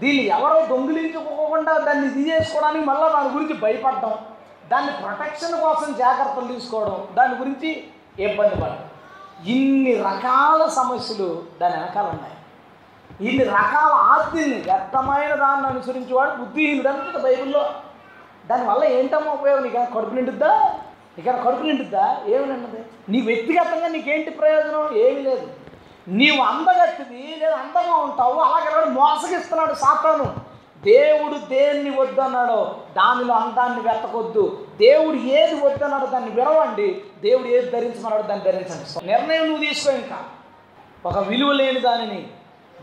దీన్ని ఎవరో దొంగిలించుకోకుండా దాన్ని ఇది చేసుకోవడానికి మళ్ళీ దాని గురించి భయపడడం దాన్ని ప్రొటెక్షన్ కోసం జాగ్రత్తలు తీసుకోవడం దాని గురించి ఇబ్బంది పడడం. ఇన్ని రకాల సమస్యలు దాని వెనకాల ఉన్నాయి. ఇన్ని రకాల ఆస్తిని వ్యర్థమైన దాన్ని అనుసరించేవాడు బుద్ధిహీనుడు అంటుంది బైబిల్లో. దానివల్ల ఏంటమ్మా ఉపయోగం? నీకు కడుపు నిండుద్దా? నీకు కడుపు నిండుద్దా? ఏమి నిండదు నీ వ్యక్తిగతంగా నీకేంటి ప్రయోజనం? ఏమీ లేదు. నీవు అందగట్టిది లేదా అందంగా ఉంటావు? అలాగే మోసగిస్తున్నాడు సాతాను. దేవుడు దేన్ని వద్దన్నాడో దానిలో అందాన్ని వెతకొద్దు. దేవుడు ఏది వద్దన్నాడో దాన్ని విరవండి దేవుడు ఏది ధరించమన్నాడో దాన్ని ధరించండి. నిర్ణయం నువ్వు తీసుకో ఇంకా. ఒక విలువ లేని దానిని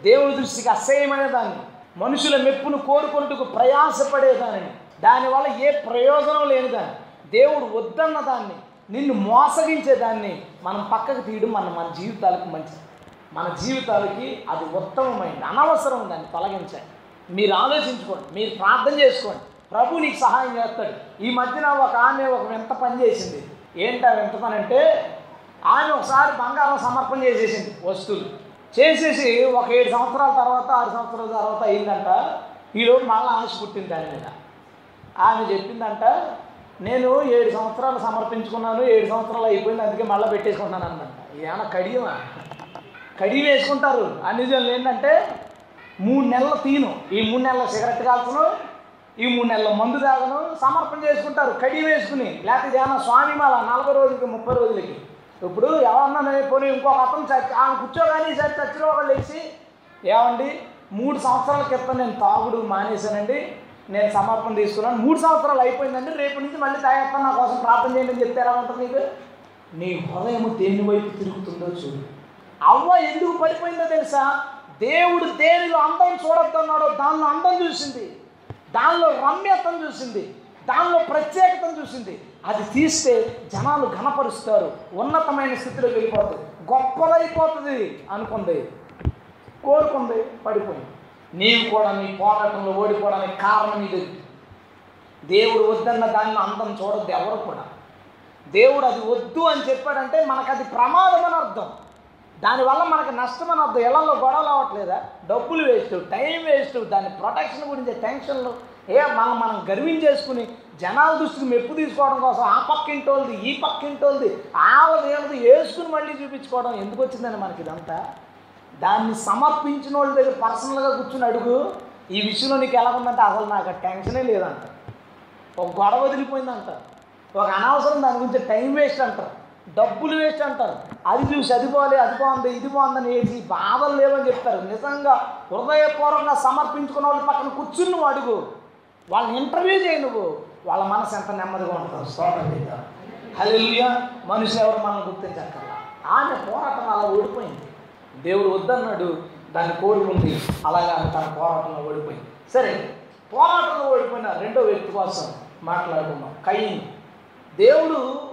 దేవుని దృష్టికి అసహ్యమైన దాన్ని మనుషుల మెప్పును కోరుకుంటూ ప్రయాసపడే దానిని దానివల్ల ఏ ప్రయోజనం లేని దాన్ని దేవుడు వద్దన్న దాన్ని నిన్ను మోసగించే దాన్ని మనం పక్కకు తీయడం మన మన జీవితాలకు మంచిది. మన జీవితాలకి అది ఉత్తమమైనది అనవసరం దాన్ని తొలగించాలి. మీరు ఆలోచించుకోండి మీరు ప్రార్థన చేసుకోండి. ప్రభు నీకు సహాయం చేస్తాడు. ఈ మధ్యన ఒక ఆమె ఒక వింత పని చేసింది. ఏంటి ఆ వింత పని అంటే ఆమె ఒకసారి బంగారం సమర్పణ చేసేసింది వస్తువులు. చేసేసి ఒక ఏడు సంవత్సరాల తర్వాత ఆరు సంవత్సరాల తర్వాత అయిందంట. ఈరోజు మళ్ళీ ఆశ పుట్టింది దాని మీద. ఆమె చెప్పిందంట నేను ఏడు సంవత్సరాలు సమర్పించుకున్నాను ఏడు సంవత్సరాలు అయిపోయింది అందుకే మళ్ళీ పెట్టేసుకుంటున్నాను అనమాట ఏమన్నా కడియమా? కడియం వేసుకుంటారు. అన్ని జనులు ఏంటంటే మూడు నెలలు తీను. ఈ మూడు నెలల సిగరెట్ కాల్చను ఈ మూడు నెలల మందు తాగను సమర్పణ చేసుకుంటారు. కడియం వేసుకుని లేకపోతే ఏమన్నా స్వామి మాల నలభై రోజులకి ముప్పై రోజులకి. ఇప్పుడు ఎవరన్నా పోనీ ఇంకొక అతను చచ్చి ఆమె కూర్చోగానే సరే చచ్చిన వాళ్ళు లేచి ఏమండి మూడు సంవత్సరాల క్రితం నేను తాగుడు మానేశానండి నేను సమర్పణ తీసుకున్నాను. మూడు సంవత్సరాలు అయిపోయిందండి. రేపు నుంచి మళ్ళీ తాగేస్తాను నా కోసం ప్రార్థన చేయండి అని చెప్తే ఎలా ఉంటుంది నీకు? నీ హృదయం దేని వైపు తిరుగుతుందో చూడు. అవ్వ ఎందుకు పడిపోయిందో తెలుసా? దేవుడు దేనిలో అందం చూడొద్దన్నాడో దానిలో అందం చూసింది. దానిలో రమ్యతను చూసింది. దానిలో ప్రత్యేకతను చూసింది. అది తీస్తే జనాలు ఘనపరుస్తారు. ఉన్నతమైన స్థితిలోకి వెళ్ళిపోతుంది. గొప్పదైపోతుంది అనుకుంది. కోరుకుంది పడిపోయింది. నీవు కూడా నీ పోరాటంలో ఓడిపోవడానికి కారణం ఇది. దేవుడు వద్దన్న దాన్ని అందం చూడొద్దు ఎవరు కూడా. దేవుడు అది వద్దు అని చెప్పాడంటే మనకు అది ప్రమాదం అని అర్థం. దానివల్ల మనకు నష్టం అని అర్థం. ఇళ్ళలో గొడవలు అవ్వట్లేదా? డబ్బులు వేస్ట్ టైం వేస్ట్ దాని ప్రొటెక్షన్ గురించి టెన్షన్లు. ఏ మనం మనం గర్వించేసుకుని జనాల దృష్టికి మెప్పు తీసుకోవడం కోసం ఆ పక్కింటోళ్ళది ఈ పక్కింటోళ్ళది ఆవది ఏమది వేసుకుని మళ్ళీ చూపించుకోవడం ఎందుకు వచ్చిందని మనకి ఇదంతా దాన్ని సమర్పించిన వాళ్ళ దగ్గర పర్సనల్గా కూర్చుని అడుగు ఈ విషయంలో నీకు ఎలా ఉందంటే అసలు నాకు టెన్షనే లేదంట. ఒక గొడవ వదిలిపోయిందంట. ఒక అనవసరం దాని గురించి టైం వేస్ట్ అంటారు. డబ్బులు వేస్ట్ అంటారు. అది చూసి అది బాగాలే అది బాగుంది ఇది బాగుందని ఏసి బాధలు లేవని చెప్తారు. నిజంగా హృదయపూర్వకంగా సమర్పించుకున్న వాళ్ళ పక్కన కూర్చుని నువ్వు అడుగు. వాళ్ళని ఇంటర్వ్యూ చేయి నువ్వు. వాళ్ళ మనసు ఎంత నెమ్మదిగా ఉంటారు స్తోత్రం చేద్దాం హల్లెలూయా మనుషులు ఎవరు మనల్ని గుర్తించక్కర్లా. ఆమె పోరాటం అలా ఓడిపోయింది. దేవుడు వద్దన్నాడు దాన్ని కోరుకుంది. అలాగే ఆమె తన పోరాటంలో ఓడిపోయింది. సరే పోరాటంలో ఓడిపోయిన రెండో వ్యక్తి కోసం మాట్లాడుకుందాం. కయ్యం దేవుడు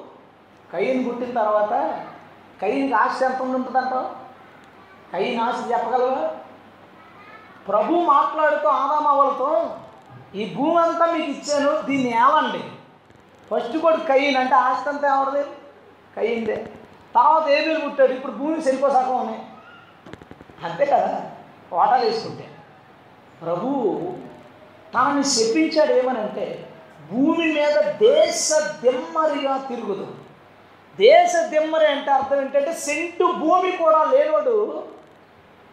కయ్యని పుట్టిన తర్వాత కయ్యనికి ఆశ ఎంత ఉంటుందంటావు? కయ్యని ఆశ చెప్పగలవా? ప్రభు మాట్లాడుతూ ఆదామవలతో ఈ భూమి అంతా మీకు ఇచ్చాను దీన్ని ఏమండి? ఫస్ట్ కూడా కయ్యన్ అంటే ఆస్తి అంతా ఎవరిది? కయ్యిందే తర్వాత ఏబీలు పుట్టాడు ఇప్పుడు భూమి సరిపోసాకం ఉన్నాయి అంతే కదా వాటాలు వేసుకుంటే ప్రభువు తనని శపించాడు ఏమనంటే భూమి మీద దేశ దిమ్మరిగా తిరుగుదు. దేశ దిమ్మరి అంటే అర్థం ఏంటంటే సెంటు భూమి కూడా లేనోడు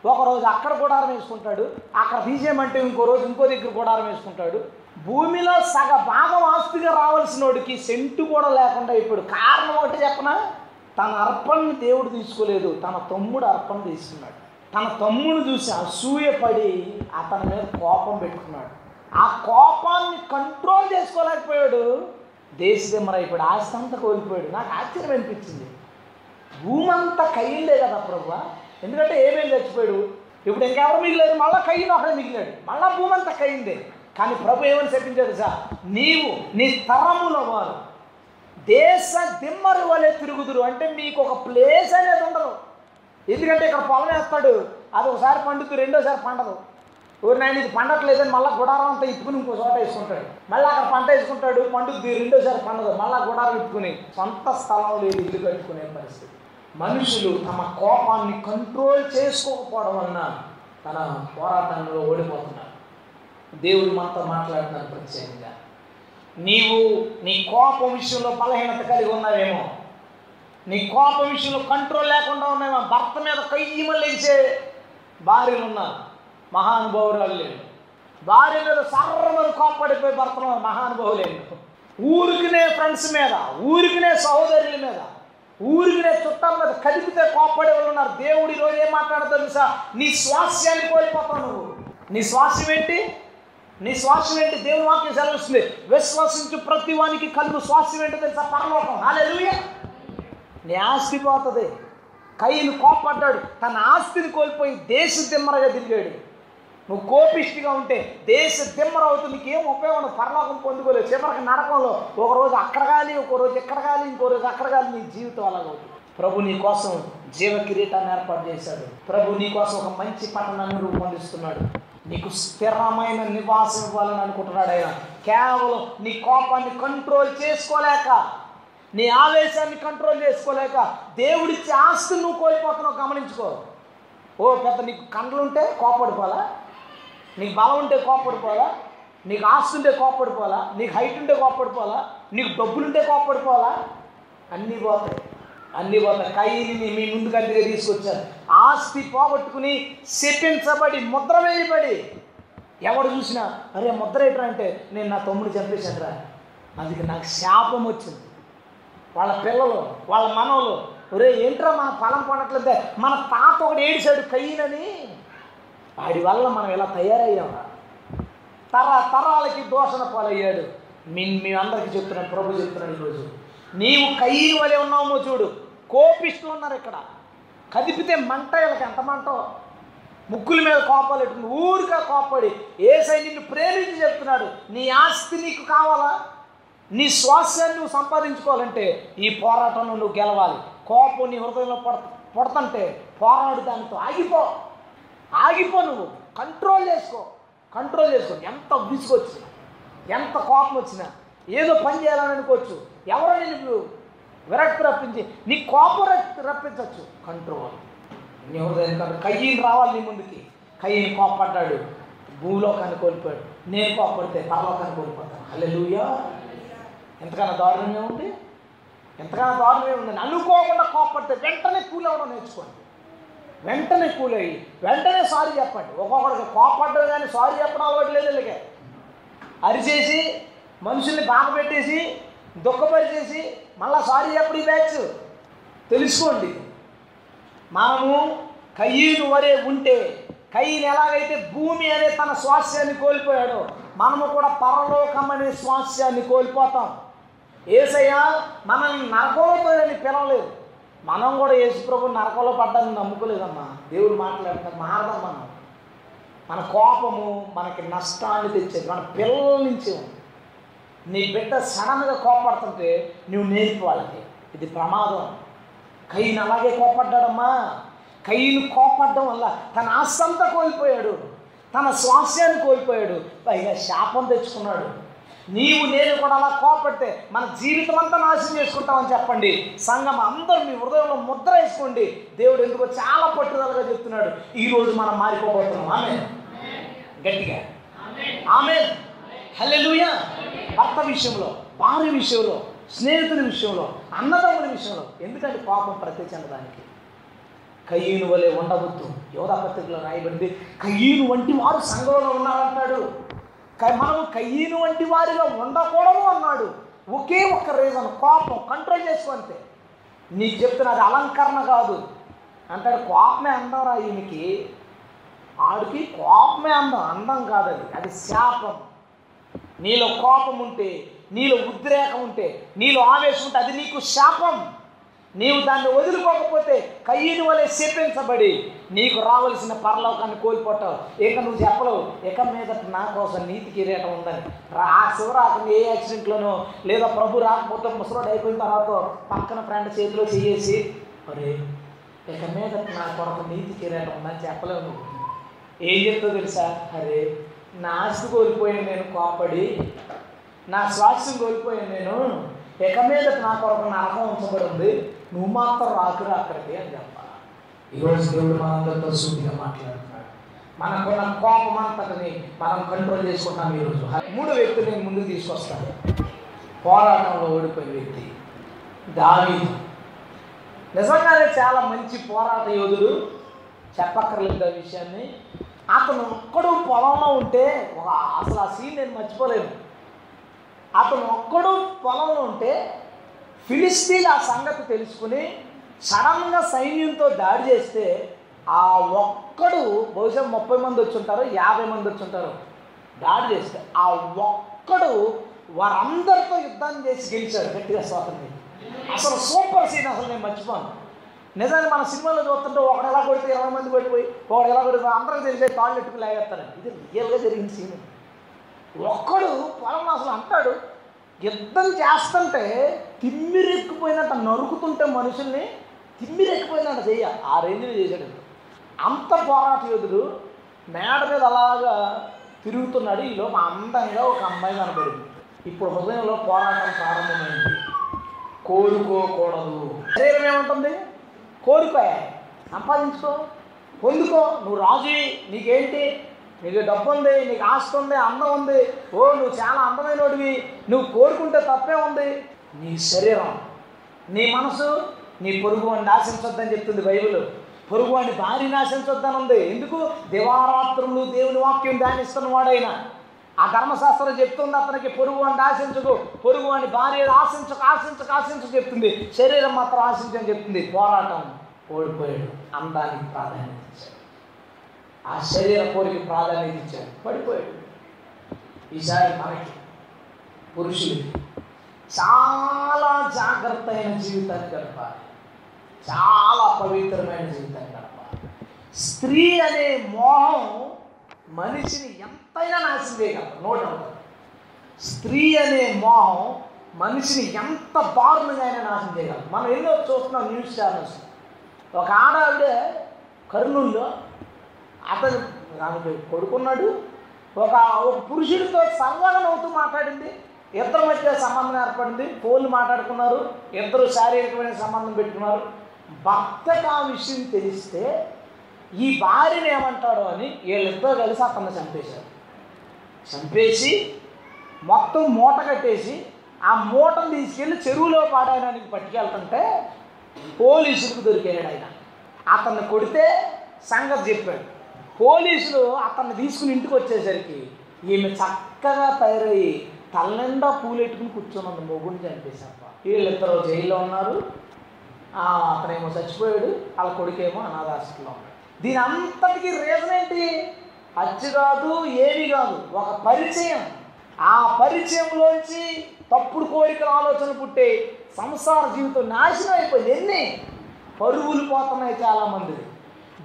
ఒకరోజు అక్కడ గుడారం వేసుకుంటాడు అక్కడ తీసేయమంటే ఇంకో రోజు ఇంకో దగ్గర గుడారం వేసుకుంటాడు. భూమిలో సగ భాగం ఆస్తిగా రావాల్సినోడికి సెంటు కూడా లేకుండా ఇప్పుడు కారణం ఒకటి చెప్పనా? తన అర్పణని దేవుడు తీసుకోలేదు తన తమ్ముడు అర్పణ తీసుకున్నాడు తన తమ్ముడు చూసి అసూయపడి అతని మీద కోపం పెట్టుకున్నాడు. ఆ కోపాన్ని కంట్రోల్ చేసుకోలేకపోయాడు. దేశదిమ్మరైపోయాడు ఆస్తి అంతా కోల్పోయాడు. నాకు ఆశ్చర్యం అనిపించింది. భూమి అంతా కయ్యిందే కదా ప్రభు. ఎందుకంటే ఏమేమి చచ్చిపోయాడు? ఇప్పుడు ఇంకెవరు మిగిలేదు మళ్ళీ కయ్యిన ఒకడే మిగిలాడు. మళ్ళీ భూమి అంతా కయ్యిందే. కానీ ప్రభు ఏమని చెప్పించాడు సార్ నీవు నీ తరముల వారు. దేశ దిమ్మరు వలె తిరుగుదురు. అంటే మీకు ఒక ప్లేస్ అనేది ఉండదు. ఎందుకంటే ఇక్కడ పొలం వేస్తాడు అది ఒకసారి పండుతూ రెండోసారి పండదు. ఊరి నాయన ఇది పండట్లేదని మళ్ళీ గుడారం అంతా ఇప్పుకుని ఇంకో చోట వేసుకుంటాడు. మళ్ళీ అక్కడ పంట వేసుకుంటాడు పండుద్ది రెండోసారి పండదు మళ్ళీ గుడారం ఇప్పుకుని సొంత స్థలం లేదు ఇల్లు కట్టుకునే పరిస్థితి. మనుషులు తమ కోపాన్ని కంట్రోల్ చేసుకోకపోవడం వలన తన పోరాటంలో ఓడిపోతున్నారు. దేవుడు మనతో మాట్లాడుతున్నారు ప్రత్యేకంగా. నీవు నీ కోపం విషయంలో బలహీనత కలిగి ఉన్నావేమో నీ కోపం విషయంలో కంట్రోల్ లేకుండా ఉన్నావేమో భర్త మీద కయ్యమని లేచే భార్యలు ఉన్నారు మహానుభావురాలు లేదు భార్య మీద సర్రమని కోపడిపోయి భర్తలు మహానుభావులేదు ఊరికినే ఫ్రెండ్స్ మీద ఊరికినే సహోదరుల మీద ఊరికినే చుట్టాల మీద కదిపితే కోపడే వాళ్ళు ఉన్నారు. దేవుడు ఈరోజు ఏం మాట్లాడతావు తెలుసా? నీ స్వాస్యాన్ని కోల్పోతావు నువ్వు. నీ స్వాస్యం ఏంటి? నీ స్వాస్యం ఏంటి? దేవుని వాక్యం సెలవుస్తుంది. విశ్వసించు ప్రతి వానికి కలుగు స్వాస్యం ఏంటో తెలుసా? పరలోకం. హాలేలుయ నీ ఆస్తి పోతుంది. కయ్యను కోపడ్డాడు తన ఆస్తిని కోల్పోయి దేశ దిమ్మరగా తిరిగాడు. నువ్వు కోపిష్టిగా ఉంటే దేశ దిమ్మర అవుతుంది నీకు ఏం ఉపయోగం పరలోకం పొందుకోలేదు చివరికి నరకంలో ఒక రోజు అక్కడ గాలి ఒక రోజు ఎక్కడ ఇంకో రోజు అక్కడ గాలి నీ జీవితం అలాగవుతుంది ప్రభు నీ కోసం జీవ కిరీటాన్ని ఏర్పాటు చేశాడు. ప్రభు నీ కోసం ఒక మంచి పట్టణాన్ని రూపొందిస్తున్నాడు. నీకు స్థిరమైన నివాసం ఇవ్వాలని అనుకుంటున్నాడు ఆయన. కేవలం నీ కోపాన్ని కంట్రోల్ చేసుకోలేక నీ ఆవేశాన్ని కంట్రోల్ చేసుకోలేక దేవుడిచ్చే ఆస్తిని నువ్వు కోల్పోతున్నావు గమనించుకో. ఓ పెద్ద నీకు కండ్లుంటే కోపడిపోవాలా? నీకు బలం ఉంటే కోపడిపోవాలా? నీకు ఆస్తి ఉంటే కోపడిపోవాలా? నీకు హైట్ ఉంటే కోపడిపోవాలా? నీకు డబ్బులుంటే కోపడిపోవాలా? అన్నీ పోతాయి. అన్నీ పోతాయి. కైని మీ ముందు కంటిగా తీసుకొచ్చారు. ఆస్తి పోగొట్టుకుని శపించబడి ముద్ర వేయబడి. ఎవడు చూసినా అరే ముద్ర ఏంట్రా అంటే నేను నా తమ్ముడు చంపేశాను రా అందుకే నాకు శాపం వచ్చింది. వాళ్ళ పిల్లలు వాళ్ళ మనవలు ఒరే ఏంట్రా మన ఫలం కొనట్లేదే మన తాత ఒకటి ఏడిశాడు కయ్యనని. వాడి వల్ల మనం ఇలా తయారయ్యామా తర తరాలకి దోషణ పాలయ్యాడు. మీ మీ అందరికీ చెప్తున్నాను ప్రభు చెప్తున్నాను ఈరోజు నీవు కయ్యని వలె ఉన్నామో చూడు. కోపిస్తూ ఉన్నారు ఇక్కడ. కదిపితే మంట వీళ్ళకి ఎంత మంటో. ముగ్గుల మీద కోపాలు ఊరిగా కోపడి ఏసై నిన్ను ప్రేమించి చెప్తున్నాడు. నీ ఆస్తి నీకు కావాలా? నీ స్వాస్యాన్ని నువ్వు సంపాదించుకోవాలంటే ఈ పోరాటంలో నువ్వు గెలవాలి. కోపం నీ హృదయంలో పడ పడుతుంటే పోరాడు దానితో ఆగిపో. ఆగిపో నువ్వు. కంట్రోల్ చేసుకో. కంట్రోల్ చేసుకో. ఎంత విసుగొచ్చినా ఎంత కోపం వచ్చినా ఏదో పని చేయాలని అనుకోవచ్చు. ఎవరో నేను విరక్తి రప్పించి నీ కోపం రప్పించవచ్చు కంట్రోల్. నీ హృదయం కాదు రావాలి నీ ముందుకి. కయ్యని కోపడ్డాడు. భూలోకాన్ని కోల్పోయాడు. నేను కోపడితే పరలోకాన్ని కోల్పోతాను. హల్లెలూయా. ఎంతకన్నా దారుణమే ఉంది? ఎంతకన్నా దారుణమే ఉంది అనుకోకుండా కోపడితే వెంటనే కూలవడం నేర్చుకోండి. వెంటనే కూలయ్యి వెంటనే సారీ చెప్పండి. ఒక్కొక్కడికి కోపడ్డం కానీ సారీ చెప్పడం అలవాటు లేదు వీళ్ళకి. అరిచేసి మనుషుల్ని బాధ పెట్టేసి దుఃఖపరిచేసి మళ్ళీ సారీ చెప్పడు ఈ బ్యాచ్. తెలుసుకోండి. మనము కయ్యను వరే ఉంటే కయ్యను ఎలాగైతే భూమి అనే తన స్వాస్యాన్ని కోల్పోయాడో మనము కూడా పరలోకం అనే స్వాస్యాన్ని కోల్పోతాం. ఏసయ్య మనల్ని నరకంలోని పిలవలేదు. మనం కూడా యేసుప్రభు నరకంలో పడ్డాన్ని నమ్ముకోలేదమ్మా. దేవుడు మాట్లాడుతున్నారు మారదాం మనం మన కోపము మనకి నష్టాన్ని తెచ్చేది మన పిల్లల నుంచి ఉంది. నీ బిడ్డ సడన్గా కోపడుతుంటే నువ్వు నేర్పాలి ఇది ప్రమాదం. కయ్యను అలాగే కోపడ్డాడమ్మా. కయ్యను కోపడ్డం వల్ల తన ఆస్తంతా కోల్పోయాడు. తన స్వాస్యాన్ని కోల్పోయాడు. పైగా శాపం తెచ్చుకున్నాడు. నీవు నేను కూడా అలా కోపడితే మన జీవితం అంతా నాశనం చేసుకుంటామని చెప్పండి. సంఘం అందరూ మీ హృదయంలో ముద్ర వేసుకోండి. దేవుడు ఎందుకో చాలా పట్టుదలగా చెప్తున్నాడు. ఈరోజు మనం మారిపోబోతున్నాం. ఆమె గట్టిగా. ఆమె హల్లెలూయ. భర్త విషయంలో భార్య విషయంలో స్నేహితుల విషయంలో అన్నదమ్ముల విషయంలో ఎందుకంటే కోపం ప్రతి చెందడానికి కయ్యను వలె ఉండవద్దు. యోధా పత్రికలో రాయబడింది కయ్యను వంటి వారు సంఘంలో ఉన్నారంటాడు. కహాను కయ్యను వంటి వారిగా ఉండకూడదు అన్నాడు. ఒకే ఒక్క రీజన్ కోపం కంట్రోల్ చేసుకోంతే నీకు చెప్తున్నది అలంకరణ కాదు. అంటాడు కోపమే అందారా ఈయనకి. ఆడికి కోపమే అందం అందం కాదు అది అది శాపం. నీలో కోపం ఉంటే నీలో ఉద్రేకం ఉంటే నీలో ఆవేశం ఉంటే అది నీకు శాపం. నీవు దాన్ని వదులుకోకపోతే కయ్యని వలె శపించబడి నీకు రావలసిన పరలోకాన్ని కోల్పోతావు. ఇక నువ్వు చెప్పలేవు. ఇక మీద నా కోసం నీతి కిరీటం ఉందని. రా- ఆ శివరాత్రి ఏ యాక్సిడెంట్లోనో లేదా ప్రభు రాకపోతే ముసలోడు అయిపోయిన తర్వాత పక్కన ఫ్రెండ్ చేతిలో చేసి అరే ఇక మీద నా కొరకు నీతి కిరీటం ఉందని చెప్పలేవు నువ్వు. ఏం చెప్తావు తెలుసా? అరే నా ఆస్తి కోల్పోయాను నేను కోపడి నా స్వాస్థ్యం కోల్పోయాను నేను ఇక మీద నా కొరకు నరకం ఉంచబడి ఉంది. నువ్వు మాత్రం రాకురా అక్కడికి అని చెప్పాలి. ఈరోజు దేవుడు మనందరితో సూటిగా మాట్లాడుతున్నాడు. మనకున్న కోపం అంతటిని మనం కంట్రోల్ చేసుకుంటాం ఈరోజు మూడు వ్యక్తులు నేను ముందుకు తీసుకొస్తాను. పోరాటంలో ఓడిపోయిన వ్యక్తి దావీదు. నిజంగానే చాలా మంచి పోరాట యోధుడు. చెప్పక్కర్లేదు ఆ విషయాన్ని. అతను ఒక్కడు పొలంలో ఉంటే ఒక అసలు ఆ సీన్ నేను మర్చిపోలేను. అతను ఒక్కడు పొలంలో ఉంటే ఫిలిస్తీన్ ఆ సంగతి తెలుసుకుని సడన్గా సైన్యంతో దాడి చేస్తే ఆ ఒక్కడు బహుశా ముప్పై మంది వచ్చి ఉంటారు యాభై మంది వచ్చి ఉంటారు దాడి చేస్తే ఆ ఒక్కడు వారందరితో యుద్ధాన్ని చేసి గెలిచాడు గట్టిగా స్వాతంత్రం అసలు సూపర్ సీన్ అసలు నేను మర్చిపోను. నిజాన్ని మన సినిమాలో చూస్తుంటే ఒకడు ఎలా కొడితే ఇరవై మంది పడిపోయి ఒకడు ఎలా కొడితే అందరికి తెలిసే తాళ్ళు ఎట్టుకు లేగేస్తారని. ఇది రియల్గా జరిగిన సీన్. ఒక్కడు పొలం అసలు అంటాడు యుద్ధం చేస్తుంటే తిమ్మిరెక్కిపోయినట్ట నరుకుతుంటే మనుషుల్ని తిమ్మిరెక్కిపోయినట్ట చెయ్య ఆ రేంజ్లో చేశాడు. అంత పోరాట యోధుడు మేడ మీద అలాగా తిరుగుతున్నాడు. ఈలో అందంగా ఒక అమ్మాయి కనబడింది. ఇప్పుడు హృదయంలో పోరాటం ప్రారంభమైంది. కోరుకోకూడదు శరీరం ఏముంటుంది? కోరుకోయా సంపాదించుకో. పొందుకో. నువ్వు రాజు. నీకేంటి? నీకు డబ్బు ఉంది నీకు ఆస్తి ఉంది అందం ఉంది. ఓ నువ్వు చాలా అందమైనోడివి. నువ్వు కోరుకుంటే తప్పే ఉంది. నీ శరీరం నీ మనసు నీ పొరుగు వాడిని ఆశించొద్దని చెప్తుంది బైబిల్. పొరుగు వాడిని భార్య నాశించొద్దని ఉంది. ఎందుకు? దివారాత్రులు దేవుని వాక్యం ధ్యానిస్తున్న వాడైనా. ఆ ధర్మశాస్త్రం చెప్తుంది అతనికి పొరుగు వాడిని ఆశించదు పొరుగు వాడిని భార్య ఆశించక ఆశించక ఆశించక చెప్తుంది. శరీరం మాత్రం ఆశించని చెప్తుంది. పోరాటం ఓడిపోయాడు అందానికి ప్రాధాన్యత ఇచ్చాడు. ఆ శరీర కోరిక ప్రాధాన్యత ఇచ్చాడు పడిపోయాడు. ఈసారి మనకి పురుషులకి చాలా జాగ్రత్త అయిన జీవితాన్ని గడపాలి. చాలా పవిత్రమైన జీవితాన్ని గడపాలి. స్త్రీ అనే మోహం మనిషిని ఎంతైనా నాశనం చేయగలరు నో డౌట్. స్త్రీ అనే మోహం మనిషిని ఎంత దారుణంగా అయినా నాశనం చేయగలరు మనం ఎన్నో చూస్తున్నాం న్యూస్ ఛానల్స్. ఒక ఆడావిడ కర్నూలులో అతను ఆమె కొడుకున్నాడు. ఒక ఒక పురుషుడితో సంవహనం అవుతూ మాట్లాడింది. ఇద్దరు మధ్య సంబంధం ఏర్పడింది. ఫోన్లు మాట్లాడుకున్నారు. ఇద్దరు శారీరకమైన సంబంధం పెట్టుకున్నారు. భర్తకు ఆ విషయం తెలిస్తే ఈ భార్యను ఏమంటాడో అని వీళ్ళిద్దరూ కలిసి అతన్ని చంపేశారు. చంపేసి మొత్తం మూట కట్టేసి ఆ మూటను తీసుకెళ్ళి చెరువులో పాడడానికి పట్టుకెళ్తుంటే పోలీసులకు దొరికాడు ఆయన. అతన్ని కొడితే సంగతి చెప్పాడు. పోలీసులు అతన్ని తీసుకుని ఇంటికి వచ్చేసరికి ఈమె చక్కగా తయారయ్యి తలనిండా పూలెట్టుకుని కూర్చొని ఉంది మొగుడిని చంపేశాప్ప వీళ్ళిద్దరు జైల్లో ఉన్నారు. అతనేమో చచ్చిపోయాడు వాళ్ళ కొడుకేమో అనాథాశ్రమంలో ఉన్నాడు దీని అంతటికి రీజన్ ఏంటి? అచ్చు కాదు ఏమి కాదు ఒక పరిచయం. ఆ పరిచయంలోంచి తప్పుడు కోరికల ఆలోచన పుట్టే సంసార జీవితం నాశనం అయిపోయింది. ఎన్ని? పరువులు పోతున్నాయి చాలామంది.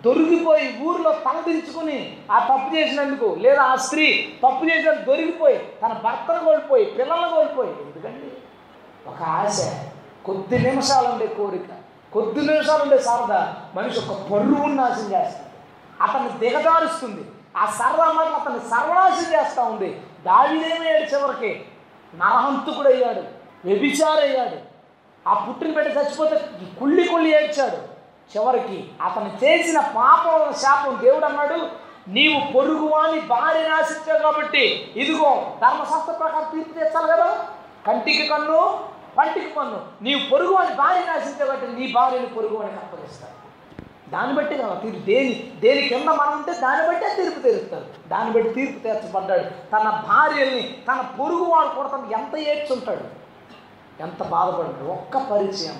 దొరికిపోయి ఊర్లో తలదించుకుని ఆ తప్పు చేసినందుకు లేదా ఆ స్త్రీ తప్పు చేసిన దొరికిపోయి తన భర్తను కోల్పోయి పిల్లలను కోల్పోయి ఎందుకండి? ఒక ఆశ. కొద్ది నిమిషాలు ఉండే కోరిక. కొద్ది నిమిషాలు ఉండే సరదా. మనిషి ఒక పరువును నాశనం చేస్తుంది. అతన్ని దిగజారుస్తుంది. ఆ సరదా మాటలు అతన్ని సర్వనాశం చేస్తూ ఉంది. దావిదేమయ్యాడు చివరికి నరహంతుకుడు అయ్యాడు వ్యభిచారయ్యాడు. ఆ పుట్టిన బిడ్డ చచ్చిపోతే కుళ్ళి కుళ్ళి ఏడ్చాడు. చివరికి అతను చేసిన పాపం శాపం దేవుడు అన్నాడు నీవు పొరుగువాని భార్య నాశించావు కాబట్టి ఇదిగో ధర్మశాస్త్ర ప్రకారం తీర్పు తెచ్చాలి కదా? కంటికి కన్ను పంటికి పన్ను నీవు పొరుగువాని భార్య నాశించావు కాబట్టి నీ భార్యని పొరుగువానికి అప్పగిస్తాడు దాన్ని బట్టి కదా తీర్పు. దేని దేని కింద మనం ఉంటే దాన్ని బట్టే తీర్పు తీరుస్తారు. దాన్ని బట్టి తీర్పు తీర్చబడ్డాడు. తన భార్యల్ని తన పొరుగువాడు కూడా తను ఎంత ఏడ్చుంటాడు? ఎంత బాధపడ్డాడు? ఒక్క పరిచయం.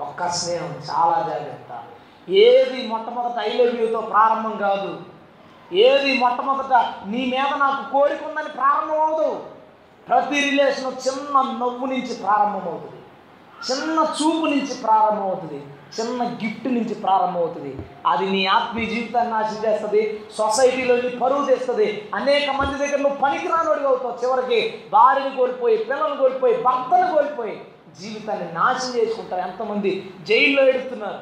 ఒక్క స్నేహం చాలా జాగ్రత్త. ఏది మొట్టమొదట ఐ లవ్ యూతో ప్రారంభం కాదు. ఏది మొట్టమొదట నీ మీద నాకు కోరిక ఉందని ప్రారంభం అవదు ప్రతి రిలేషన్ చిన్న నవ్వు నుంచి ప్రారంభమవుతుంది చిన్న చూపు నుంచి ప్రారంభమవుతుంది చిన్న గిఫ్ట్ నుంచి ప్రారంభమవుతుంది అది నీ ఆత్మీయ జీవితాన్ని నాశనం చేస్తుంది సొసైటీలో నీ పరువు తెస్తుంది. అనేక మంది దగ్గర నువ్వు పనికిరానోడిగా అవుతావు చివరికి. భార్యను కోల్పోయి పిల్లలు కోల్పోయి భర్తను కోల్పోయి. జీవితాన్ని నాశనం చేసుకుంటారు. ఎంతమంది జైల్లో ఏడుస్తున్నారు.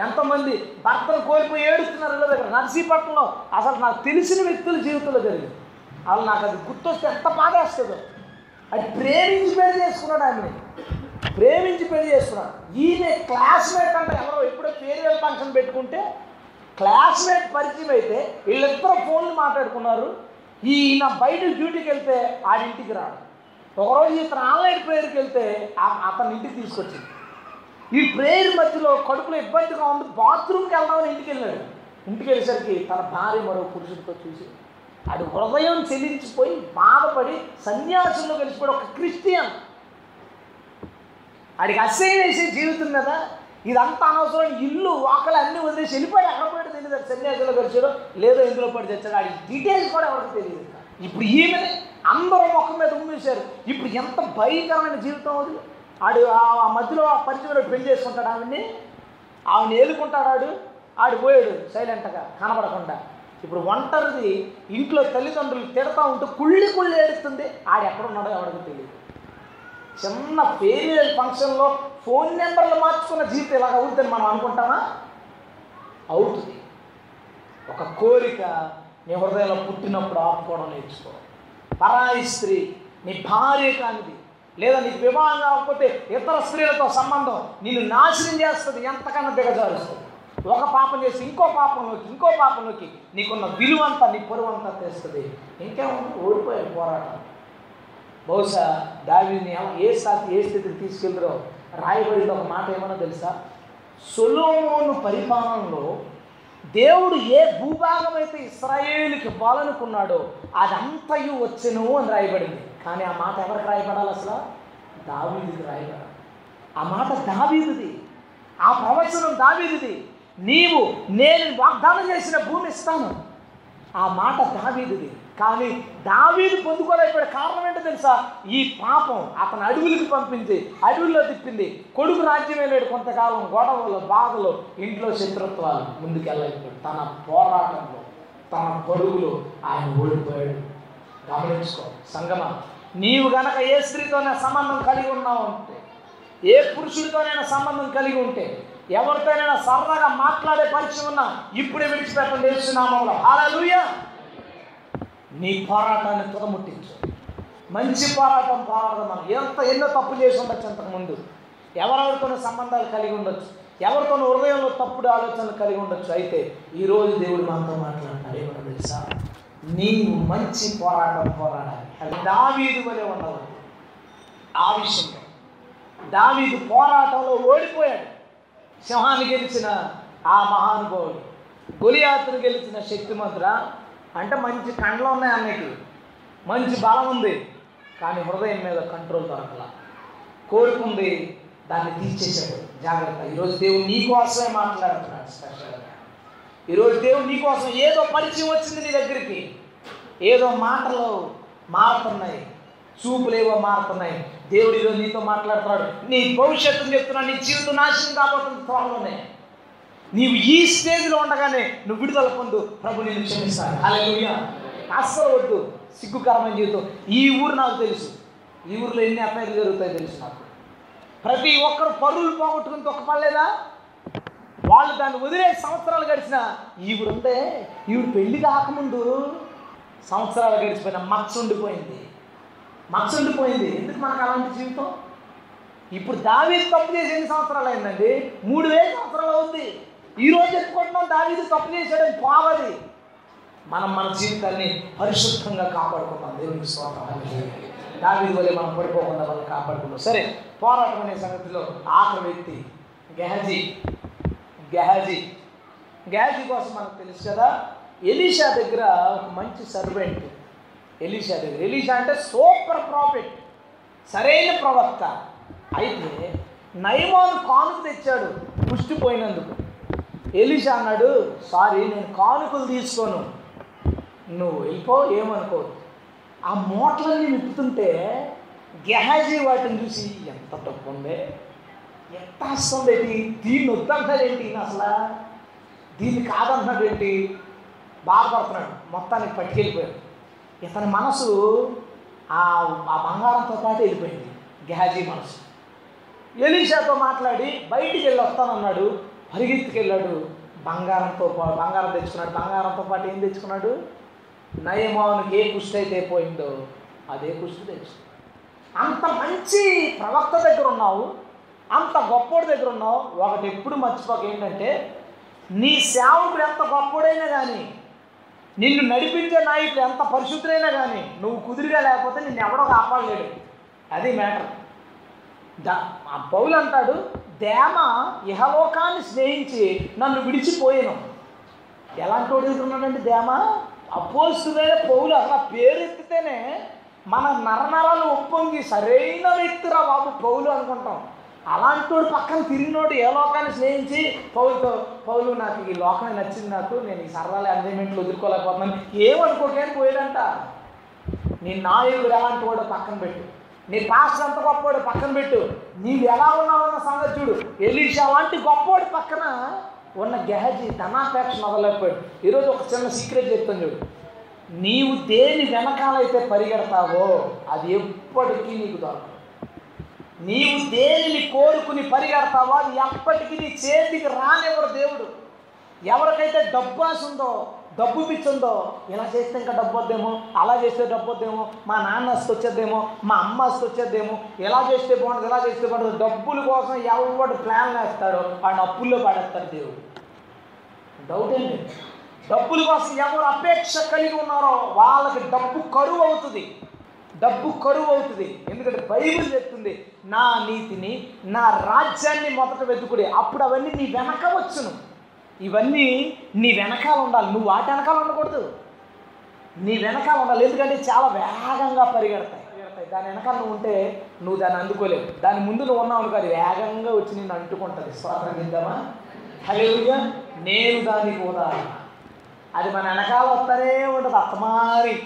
ఎంతమంది భర్తను కోల్పోయి ఏడుస్తున్నారు ఇళ్ళ దగ్గర. నర్సీపట్నంలో అసలు నాకు తెలిసిన వ్యక్తుల జీవితంలో జరిగింది. అసలు నాకు అది గుర్తొస్తే ఎంత బాధేస్తుందో. అది ప్రేమించి పెళ్ళి చేసుకున్నాడు ఆమెని ప్రేమించి పెళ్ళి చేసుకున్నాడు. ఈమె క్లాస్మేట్ అంటే ఎవరో ఎప్పుడో ఫేర్వెల్ ఫంక్షన్ పెట్టుకుంటే క్లాస్మేట్ పరిచయం అయితే వీళ్ళిద్దరూ ఫోన్లు మాట్లాడుకున్నారు. ఈయన బయట డ్యూటీకి వెళ్తే ఆడింటికి రాడు. ఒకరోజు ఇతను ఆన్లైన్ ప్రేయర్కి వెళ్తే ఆ- అతని ఇంటికి తీసుకొచ్చింది. ఈ ప్రేయర్ మధ్యలో కడుపులో ఇబ్బందిగా ఉంది. బాత్రూమ్కి వెళ్దామని ఇంటికి వెళ్ళాడు. ఇంటికి వెళ్ళేసరికి తన భార్య మరో పురుషుడితో చూసి అది హృదయం చెల్లించిపోయి బాధపడి సన్యాసుల్లో కలిసిపోయి ఒక క్రిస్టియన్. ఆడికి అసహ్యం వేసే జీవితం కదా ఇదంతా అనవసరం. ఇల్లు వాకలు అన్నీ వదిలేసి వెళ్ళిపోయి ఎక్కడ పోయాడు తెలియదు. సన్యాసుల్లో కలిసాడో లేదో ఇందులో పడి తెచ్చాడు ఆడికి డీటెయిల్స్ కూడా ఎవరికి తెలియదు. ఇప్పుడు ఈమెని అందరూ ముఖం మీద ఉమ్మేశారు. ఇప్పుడు ఎంత భయంకరమైన జీవితం అది. ఆడు ఆ- మధ్యలో ఆ పరిచయంలో పెళ్ళి చేసుకుంటాడు ఆవిడ్ని. ఆవిడ ఏలుకుంటాడు ఆడు. ఆడు పోయాడు సైలెంట్గా కనబడకుండా. ఇప్పుడు ఒంటరిది ఇంట్లో తల్లిదండ్రులు తిడతా ఉంటూ కుళ్ళి కుళ్ళి ఏడుస్తుంది. ఆడు ఎక్కడ ఉన్నాడో ఎవరికి తెలియదు. చిన్న ఫేర్వెల్ ఫంక్షన్లో ఫోన్ నెంబర్లు మార్చుకున్న జీవితం ఇలాగ అవుతుందని మనం అనుకుంటామా? అవుతుంది. ఒక కోరిక నీ హృదయంలో పుట్టినప్పుడు ఆపుకోవడం నేర్చుకో. పరాయి స్త్రీ నీ భార్య కానిది లేదా నీకు వివాహం కాకపోతే ఇతర స్త్రీలతో సంబంధం నిన్ను నాశనం చేస్తుంది ఎంతకన్నా దిగజారుస్తుంది. ఒక పాపం చేసి ఇంకో పాపంలోకి ఇంకో పాపంలోకి నీకున్న విలువ అంతా నీ పరువు అంతా తెస్తుంది ఇంకేముంది ఓడిపోయే పోరాటం. బహుశా దావిని ఏ స్థాయి ఏ స్థితికి తీసుకెళ్తారో రాయబడిన ఒక మాట ఏమన్నా తెలుసా? సొలోమోను పరిపాలనలో దేవుడు ఏ భూభాగం అయితే ఇస్రాయేలుకి ఇవ్వాలనుకున్నాడో అదంతయు వచ్చెను అని రాయబడింది. కానీ ఆ మాట ఎవరికి రాయబడాలి అసలు? దావీదికి రాయబడాలి. ఆ మాట దావీదిది. ఆ ప్రవచనం దావీదిది. నీవు నేను వాగ్దానం చేసిన భూమి ఇస్తాను. ఆ మాట దావీదిది. కానీ దావీదు పొందుకోలేకపోయాడు కారణం ఏంటో తెలుసా? ఈ పాపం అతను అడవులకు పంపించి అడవుల్లో తిప్పింది కొడుకు రాజ్యం వెళ్ళాడు కొంతకాలం గొడవలు బాధలు ఇంట్లో శత్రుత్వాలు ముందుకెళ్ళలేకపోయాడు. తన పోరాటంలో తన పరుగులో ఆయన ఓడిపోయాడు. గమనించుకో సంగమ నీవు గనక ఏ స్త్రీతోనే సంబంధం కలిగి ఉన్నావు అంటే ఏ పురుషుడితోనైనా సంబంధం కలిగి ఉంటే ఎవరితోనైనా సరదాగా మాట్లాడే పరిచయం ఉన్నా ఇప్పుడే విడిచిపెట్టండి అలా హల్లెలూయా! నీ పోరాటాన్ని తుదముట్టించు. మంచి పోరాటం పోరాడదాం మనం ఎంత ఎన్నో తప్పు చేసి ఉండొచ్చు అంతకుముందు ఎవరెవరితోనూ సంబంధాలు కలిగి ఉండొచ్చు. ఎవరితోనూ హృదయంలో తప్పుడు ఆలోచనలు కలిగి ఉండొచ్చు. అయితే ఈరోజు దేవుడు మనతో మాట్లాడుతున్నాడు. ఏమన్నా తెలుసా? నీవు మంచి పోరాటం పోరాడాలి. అది దావీదు వలె ఉండవద్దు ఆ విషయంలో దావీదు పోరాటంలో ఓడిపోయాడు. సింహాన్ని గెలిచిన ఆ మహానుభావుడు. గొలియాతును గెలిచిన శక్తిమంతుడా? అంటే మంచి కండ్లు ఉన్నాయి అన్నకి మంచి బలం ఉంది కానీ హృదయం మీద కంట్రోల్ దొరకల. కోరుకుంది దాన్ని తీర్చేశాడు. జాగ్రత్త. ఈరోజు దేవుడు నీకోసమే మాట్లాడుతున్నాడు స్పెషల్గా. ఈరోజు దేవుడు నీకోసం ఏదో పరిచయం వచ్చింది నీ దగ్గరికి. ఏదో మాటలు మారుతున్నాయి. చూపులేవో మారుతున్నాయి. దేవుడు ఈరోజు నీతో మాట్లాడుతున్నాడు. నీ భవిష్యత్తును చెప్తున్నా నీ జీవితం నాశనం కాబోతుంది త్వరలోనే. నీవు ఈ స్టేజ్లో ఉండగానే నువ్వు విడుదల పొందు. ప్రభు నేను క్షమిస్తాను. హల్లెలూయా. అస్సలు వద్దు. సిగ్గుకరమైన జీవితం. ఈ ఊరు నాకు తెలుసు. ఈ ఊరిలో ఎన్ని అఫైర్లు జరుగుతాయో తెలుసు నాకు. ప్రతి ఒక్కరు పరువులు పోగొట్టుకుని తొక్కపడలేదా? వాళ్ళు దాన్ని వదిలే సంవత్సరాలు గడిచిన ఈవిడ ఉంటే ఈవిడ పెళ్ళి కాకముందు సంవత్సరాలు గడిచిపోయిన మచ్చ ఉండిపోయింది. మచ్చ ఉండిపోయింది. ఎందుకు మనకు అలాంటి జీవితం? ఇప్పుడు దావీ తప్పు చేసి ఎన్ని సంవత్సరాలు అయిందండి? మూడు వేల సంవత్సరాలు అవుద్ది. ఈ రోజు చెప్పుకుంటున్నాం దావీదు తప్పు చేశాడని పోవది. మనం మన జీవితాన్ని పరిశుద్ధంగా కాపాడుకుంటాం దేవునికి స్వాతం దావీదు వల్ల మనం పడిపోకుండా మనం కాపాడుకుంటాం సరే పోరాటం అనే సంగతిలో ఆఖరి వ్యక్తి గెహజీ. గెహజీ. గెహజీ కోసం మనకు తెలుసు కదా ఎలీషా దగ్గర ఒక మంచి సర్వెంట్. ఎలీషా దగ్గర. ఎలీషా అంటే సూపర్ ప్రాఫిట్ సరైన ప్రవక్త. అయితే నయమాను కానుక తెచ్చాడు పుష్టిపోయినందుకు. ఎలీషా అన్నాడు సారీ నేను కానుకలు తీసుకోను. నువ్వు వెళ్ళిపో ఏమనుకో. ఆ మూటలన్నీ నిప్పుతుంటే గెహాజీ వాటిని చూసి ఎంత డబ్బు ఉంది ఎంత వస్తుంది ఏంటి దీన్ని వద్దంటాడు ఏంటి ఈయన అసలు? దీన్ని కాదంటున్నాడు ఏంటి? బాధపడుతున్నాడు మొత్తానికి పట్టుకెళ్ళిపోయాడు. ఇతని మనసు ఆ ఆ బంగారంతో పాటు వెళ్ళిపోయింది గెహాజీ మనసు. ఎలీషాతో మాట్లాడి బయటికి వెళ్ళి వస్తానన్నాడు పరిగెత్తుకెళ్ళాడు. బంగారంతో పాటు బంగారం తెచ్చుకున్నాడు. బంగారంతో పాటు ఏం తెచ్చుకున్నాడు? నయమోనికి ఏ కుష్టి అయితే పోయిందో అదే కుష్టి తెచ్చుకున్నాడు. అంత మంచి ప్రవక్త దగ్గర ఉన్నావు. అంత గొప్పోడి దగ్గర ఉన్నావు. ఒకటి ఎప్పుడు మర్చిపోక ఏంటంటే నీ సేవకుడు ఎంత గొప్పోడైనా కానీ నిన్ను నడిపించే నాయకుడు ఎంత పరిశుద్ధులైనా కానీ నువ్వు కుదిరిగా లేకపోతే నిన్ను ఎవడో కాపాడలేడు. అది మ్యాటర్. దా ఆ పౌలు అంటాడు దేమ ఇహలోకాన్ని స్నేహించి నన్ను విడిచిపోయాను. ఎలాంటి వాడు దేమ? అపోస్తుడైన పౌలు అసలు పేరెత్తితేనే మన నరనరాలు ఒప్పొంగి సరైన వ్యక్తిరా బాబు పౌలు అనుకుంటాం. అలాంటి వాడు పక్కన తిరిగినోడు ఏ లోకాన్ని స్నేహించి పౌలుతో పౌలు నాకు ఈ లోకమే నచ్చింది నాకు నేను ఈ సరదాలు ఎంజాయ్మెంట్లు వదులుకోలేకపోతున్నాను. ఏమనుకోకేం పోయాడంట నీ నాయకుడు ఎలాంటి వాడు పక్కన పెట్టు. నీ పాస్టర్ అంత గొప్పవాడు పక్కన పెట్టు. నీవు ఎలా ఉన్నావన్న సంగతి చూడు. ఎలీషా లాంటి గొప్పవాడు పక్కన ఉన్న గెహజీ ధనాపేక్ష మొదలైపోయాడు. ఈరోజు ఒక చిన్న సీక్రెట్ చెప్తాను చూడు. నీవు దేని వెనకాలైతే పరిగెడతావో అది ఎప్పటికీ నీకు దొరకదు. నీవు దేనిని కోరుకుని పరిగెడతావో అది ఎప్పటికీ నీ చేతికి రానివ్వడు దేవుడు. ఎవరికైతే డబ్బు ఆశ ఉందో డబ్బు పిచ్చుందో ఇలా చేస్తే ఇంకా డబ్బు వద్దేమో అలా చేస్తే డబ్బు వద్దేమో మా నాన్న వస్తు వచ్చేద్దేమో మా అమ్మ వస్తు వచ్చేద్దేమో ఎలా చేస్తే బాగుంటుంది ఎలా చేస్తే బాగుంటుంది డబ్బుల కోసం ఎవరు ప్లాన్ వేస్తారో వాడిని అప్పుల్లో పడేస్తారు దేవుడు. డౌట్ ఏంటి డబ్బుల కోసం ఎవరు అపేక్ష కలిగి ఉన్నారో వాళ్ళకి డబ్బు కరువు అవుతుంది. డబ్బు కరువు అవుతుంది. ఎందుకంటే బైబిల్ చెప్తుంది నా నీతిని నా రాజ్యాన్ని మొదట వెతుకుడి అప్పుడు అవన్నీ నీ వెనక వచ్చును. ఇవన్నీ నీ వెనకాల ఉండాలి. నువ్వు వాటి వెనకాల ఉండకూడదు. నీ వెనకాల ఉండాలి. ఎందుకంటే చాలా వేగంగా పరిగెడతాయి. దాని వెనకాల నువ్వు ఉంటే నువ్వు దాన్ని అందుకోలేవు. దాని ముందు నువ్వు ఉన్నావు అనుకో అది వేగంగా వచ్చి నిన్ను అంటుకుంటుంది. స్వాతంత్రం ఇద్దామా హలో నేను దానికి ఉదాహరణ అది మన వెనకాల వస్తూనే ఉంటుంది. అత్తమారి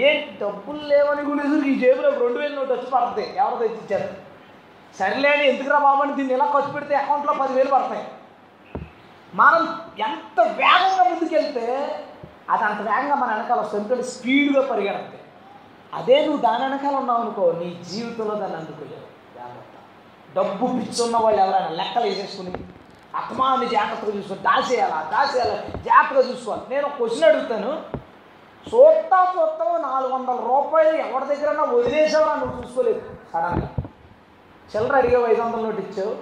ఏ డబ్బులు లేవని కూడా ఈ జేబులో రెండు వేలు నోటు వచ్చి పడుతుంది ఎవరు తెచ్చిచ్చారు? సరేలేని ఎందుకురా బాబు అని దీన్ని ఇలా ఖర్చు పెడితే అకౌంట్లో పదివేలు పడతాయి. మనం ఎంత వేగంగా ముందుకెళ్తే అది అంత వేగంగా మన వెనకాల వస్తుంది ఎందుకంటే స్పీడ్గా పరిగెడతాయి. అదే నువ్వు దాని వెనకాల ఉన్నావు అనుకో నీ జీవితంలో దాన్ని అందుకోలేవు. జాగ్రత్త. డబ్బు పిచ్చున్న వాళ్ళు ఎవరైనా లెక్కలు వేసేసుకుని అత్మాన్ని జాగ్రత్తగా చూసుకొని దాచేయాలా దాచేయాలా జాగ్రత్తగా చూసుకోవాలి నేను ఒక క్వశ్చన్ అడుగుతాను. చూస్తా చూస్తా నాలుగు వందల రూపాయలు ఎవరి దగ్గర వదిలేసావా నువ్వు చూసుకోలేదు? సడన్గా. చిల్లర అడిగావు ఐదు వందల నోటు ఇచ్చావు.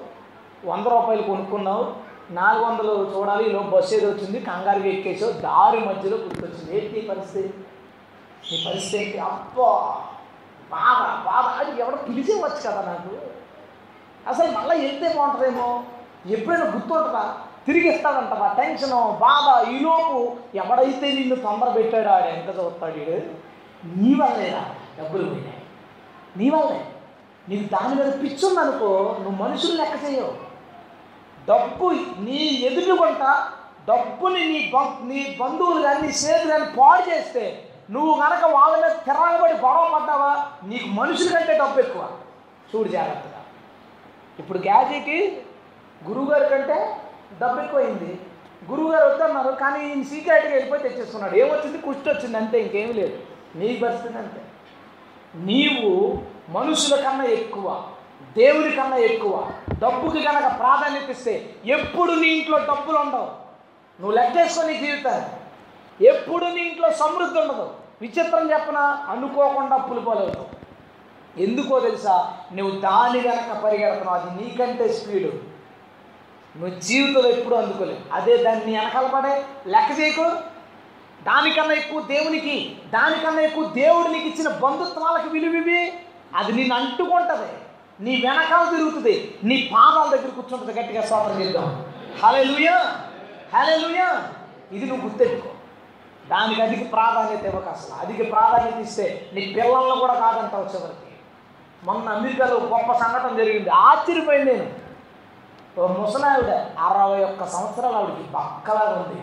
వంద రూపాయలు కొనుక్కున్నావు. నాలుగు వందలు చూడాలి ఈలో బస్సు ఏదో వచ్చింది కంగారుగా ఎక్కేసో దారి మధ్యలో గుర్తొచ్చింది. ఏంటి పరిస్థితి? నీ పరిస్థితి ఏంటి? అబ్బా! బాధ బాధ. అది ఎవడో పిలిచేవచ్చు కదా నాకు. అసలు మళ్ళీ వెళ్తే బాగుంటుందేమో? ఎప్పుడైనా గుర్తుంటుందా? తిరిగి ఇస్తాడంటవా టెన్షను బాధ. ఈలోపు ఎవడైతే నిన్ను తొందర పెట్టాడో ఆడు ఎంత చూస్తాడు వీడు నీ వల్లేరా డబ్బులు పోయినాయి. నీ వల్లే. నీకు దాని మీద పిచ్చుందనుకో నువ్వు మనుషులు లెక్క చేయవు. డబ్బు నీ ఎదురుగుంట డబ్బుని నీ నీ బంధువులు కానీ నీ స్నేహితులు కానీ పాడు చేస్తే నువ్వు కనుక వాళ్ళ మీద తిరగబడి గొడవ పడ్డావా? నీకు మనుషుల కంటే డబ్బు ఎక్కువ. చూడు జాగ్రత్తగా. ఇప్పుడు గ్యాజీకి గురువుగారి కంటే డబ్బు ఎక్కువైంది. గురువుగారు వద్దన్నారు కానీ ఈయన సీక్రెట్గా వెళ్ళిపోయి తెచ్చేసుకున్నాడు. ఏమొచ్చింది? కుష్టి వచ్చింది అంతే ఇంకేం లేదు. నీ పరిస్థితి అంతే. నీవు మనుషుల కన్నా ఎక్కువ. దేవుడి కన్నా ఎక్కువ. డబ్బుకి కనుక ప్రాధాన్యత ఇస్తే ఎప్పుడు నీ ఇంట్లో డబ్బులు ఉండవు. నువ్వు లెక్కేసుకో నీ జీవితాన్ని ఎప్పుడు నీ ఇంట్లో సమృద్ధి ఉండదు. విచిత్రం చెప్పన? అనుకోకుండా అప్పులు ఎందుకో తెలుసా? నువ్వు దాని కనుక పరిగెడుతున్నావు. అది నీకంటే స్పీడు. నువ్వు జీవితంలో ఎప్పుడూ అందుకోలేవు. అదే దాన్ని వెనకాల పడే. లెక్క చేయకు. దానికన్నా ఎక్కువ దేవునికి దానికన్నా ఎక్కువ దేవుడు నీకు ఇచ్చిన బంధుత్వాలకు విలువివి. అది నిన్ను అంటుకుంటుంది. నీ వెనకాల తిరుగుతుంది. నీ పాదాల దగ్గర కూర్చుంటుంది గట్టిగా స్వాతం చేద్దాం. హలే లూయా హలే లూయా ఇది నువ్వు గుర్తెట్టుకో దానికి అధిక ప్రాధాన్యత ఇవ్వక అసలు అధిక ప్రాధాన్యత ఇస్తే నీ పిల్లలను కూడా కాదంటావు చివరికి. మొన్న అమెరికాలో గొప్ప సంఘటన జరిగింది. ఆశ్చర్యపోయింది నేను. ఓ ముసలావిడ అరవై ఒక్క సంవత్సరాలు ఆవిడకి పక్కలాగా ఉంది.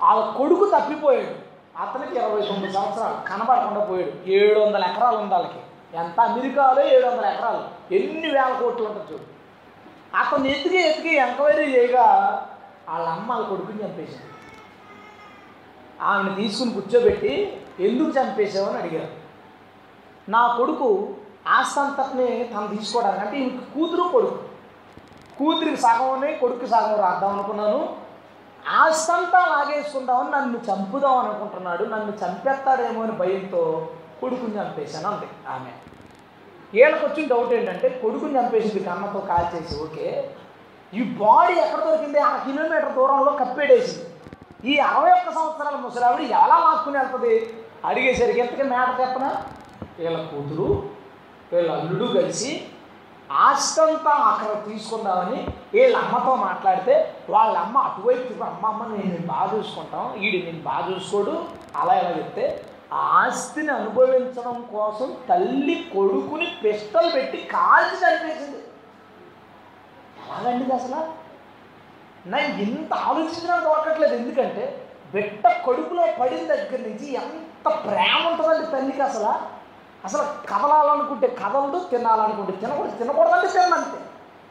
వాళ్ళ కొడుకు తప్పిపోయాడు. అతనికి ఇరవై తొమ్మిది సంవత్సరాలు కనబడకుండా పోయాడు. ఏడు వందల ఎకరాలు ఉంది వాళ్ళకి ఎంత అమెరికాలో ఏడు వందల ఎకరాలు? ఎన్ని వేల కోట్లు ఉంటుంది చూడు. అతను ఎతికి ఎతికి ఎంక్వైరీ చేయగా వాళ్ళ అమ్మ వాళ్ళ కొడుకుని చంపేసింది. ఆమెను తీసుకుని కూర్చోబెట్టి ఎందుకు చంపేసావని అడిగారు. నా కొడుకు ఆస్తంతటిని తను తీసుకోవడానికి అంటే ఇంక కూతురు కొడుకు. కూతురికి సగం కొడుకు సగం రాద్దాం అనుకున్నాను. ఆస్తంతా లాగేసుకుందామని నన్ను చంపుదాం అనుకుంటున్నాడు నన్ను చంపేస్తాడేమో అని భయంతో కొడుకుని చంపేశాను అంతే ఆమె. వీళ్ళకి వచ్చిన డౌట్ ఏంటంటే కొడుకుని చంపేసింది కన్నతో కాల్చేసి ఓకే ఈ బాడీ ఎక్కడ దొరికింది? ఆ కిలోమీటర్ దూరంలో కప్పేడేసింది. ఈ అరవై ఒక్క సంవత్సరాల ముసలావిడ ఎలా లాక్కుని వెళ్తుంది? అడిగేసరికి ఎంతకీ మేట చెప్పనా? వీళ్ళ కూతురు వీళ్ళ అల్లుడు కలిసి ఆస్తంతా అక్కడ తీసుకుందామని వీళ్ళ అమ్మతో మాట్లాడితే వాళ్ళ అమ్మ అటువైపు అమ్మ అమ్మ నేను బాగా చూసుకుంటాం వీడు నేను బాగా చూసుకోడు అలా ఎలా చెప్తే ఆస్తిని అనుభవించడం కోసం తల్లి కొడుకుని పిస్టల్ పెట్టి కాల్చి చనిపేసింది ఎలాగండి అసలు? నేను ఇంత ఆలోచించినా దొరకట్లేదు ఎందుకంటే బిడ్డ కడుపులో పడిన దగ్గర నుంచి ఎంత ప్రేమ ఉంటుందండి తల్లికి అసలు? అసలు కదలాలనుకుంటే కదలదు తినాలనుకుంటే తినకూడదు తినకూడదంటే తినంతే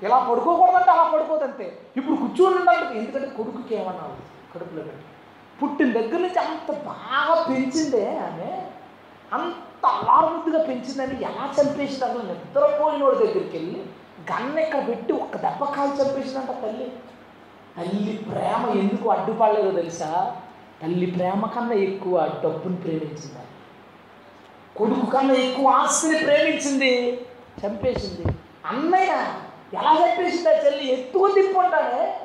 ఇలా పడుకోకూడదంటే అలా పడుకోదంతే. ఇప్పుడు కూర్చొని ఉండాలి ఎందుకంటే కొడుకుకి ఏమన్నా కడుపులో పెట్టి పుట్టిన దగ్గర నుంచి అంత బాగా పెంచిందే ఆమె. అంత అలారముద్దుగా పెంచిందని ఎలా చంపేసింది అసలు? నిద్రపోయినోడి దగ్గరికి వెళ్ళి గన్న ఇక్కడ పెట్టి ఒక్క దెబ్బ కాలు చంపేసిందంట తల్లి. తల్లి ప్రేమ ఎందుకు అడ్డుపడలేదో తెలుసా? తల్లి ప్రేమ కన్నా ఎక్కువ డబ్బుని ప్రేమించింది కొడుకు కన్నా ఎక్కువ ఆస్తిని ప్రేమించింది చంపేసింది. అన్నయ్య ఎలా చంపేసిందా చెల్లి? ఎత్తుకు తిప్పుకుంటాడే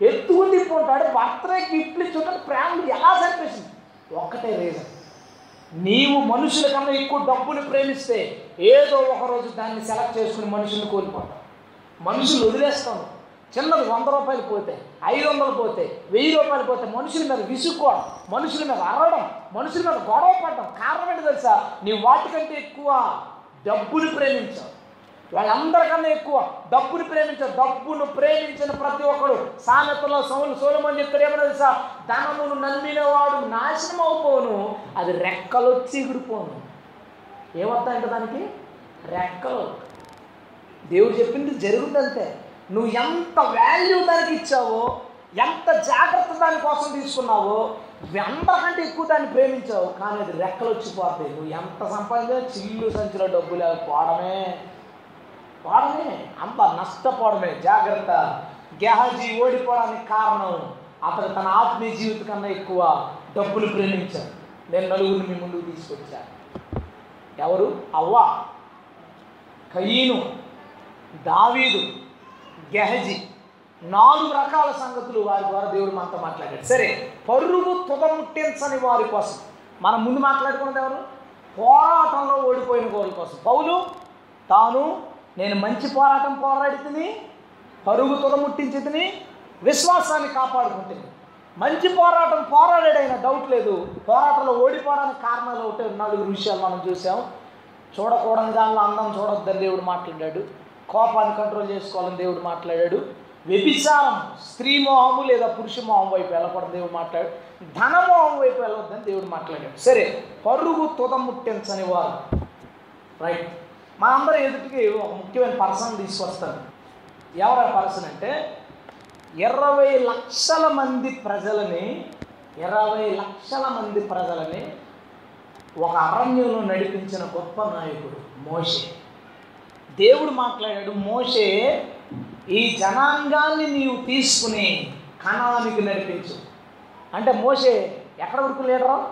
ఎత్తుకుని తిప్పుకుంటాడు భర్తే గిఫ్ట్లు ఇచ్చుంటాడు ప్రేమలు ఎలా సరిపేసింది ఒక్కటే రీజన్ నీవు మనుషుల కన్నా ఎక్కువ డబ్బుని ప్రేమిస్తే ఏదో ఒక రోజు దాన్ని సెలెక్ట్ చేసుకుని మనుషుల్ని కోల్పోతాం మనుషులు వదిలేస్తాం. చిన్నది వంద రూపాయలు పోతే ఐదు వందలు పోతే వెయ్యి రూపాయలు పోతే మనుషుల మీద విసుక్కోవడం మనుషుల మీద అరవడం మనుషుల మీద గొడవ పడడం కారణం ఏంటి తెలుసా? నీ వాటికంటే ఎక్కువ డబ్బుని ప్రేమించావు. వాళ్ళందరికన్నా ఎక్కువ డబ్బుని ప్రేమించారు డబ్బును ప్రేమించిన ప్రతి ఒక్కడు సామెతలో సోలు సోలమని చెప్తారు ఏమన్నా తెలుసా? ధనమును నమ్మినవాడు నాశనం అవుపోను అది రెక్కలొచ్చి ఎగిడిపోను ఇంకా దానికి? రెక్కలు. దేవుడు చెప్పింది జరుగుతుందంతే. నువ్వు ఎంత వాల్యూ దానికి ఇచ్చావో ఎంత జాగ్రత్త దానికోసం తీసుకున్నావో అందరికంటే ఎక్కువ దాన్ని ప్రేమించావు కానీ అది రెక్కలు వచ్చిపోతాయి. నువ్వు ఎంత సంపాదించినా చిల్లు సంచిలో డబ్బు లేకపోవడమే పోవడమే అంత నష్టపోవడమే. జాగ్రత్త. గెహజీ ఓడిపోవడానికి కారణం అతను తన ఆత్మీయ జీవిత కన్నా ఎక్కువ డబ్బులు ప్రేమించాడు. నేను నలుగురిని మీ ముందుకు తీసుకొచ్చాను ఎవరు? అవ్వ కయీను దావీదు గెహజీ. నాలుగు రకాల సంగతులు వారి ద్వారా దేవుడు మనతో మాట్లాడాడు. సరే పరువు తుదముట్టించని వారి కోసం. మనం ముందు మాట్లాడుకున్నది ఎవరు? పోరాటంలో ఓడిపోయిన వారి కోసం. పౌలు తాను నేను మంచి పోరాటం పోరాడితిని పరుగు తుదముట్టించింది విశ్వాసాన్ని కాపాడుకుంటుంది మంచి పోరాటం పోరాడాడైన డౌట్ లేదు. పోరాటంలో ఓడిపోవడానికి కారణాలు ఒకటి నలుగురు విషయాలు మనం చూసాం. చూడకూడని దానిలో అందం చూడొద్దని దేవుడు మాట్లాడాడు. కోపాన్ని కంట్రోల్ చేసుకోవాలని దేవుడు మాట్లాడాడు. వ్యభిచారం స్త్రీ మోహము లేదా పురుష మోహం వైపు వెళ్ళకూడదు దేవుడు మాట్లాడు ధనమోహం వైపు వెళ్ళొద్దని దేవుడు మాట్లాడాడు. సరే పరుగు తుదముట్టించని వారు. రైట్ మా మనందరం ఎదుటికి ఒక ముఖ్యమైన పర్సన్ తీసుకొస్తారు ఎవరు పర్సన్ అంటే ఇరవై లక్షల మంది ప్రజలని ఇరవై లక్షల మంది ప్రజలని ఒక అరణ్యంలో నడిపించిన గొప్ప నాయకుడు మోషే. దేవుడు మాట్లాడాడు మోషే ఈ జనాంగాన్ని నీవు తీసుకుని కణానికి నడిపించు. అంటే మోషే ఎక్కడ వరకు లీడరు?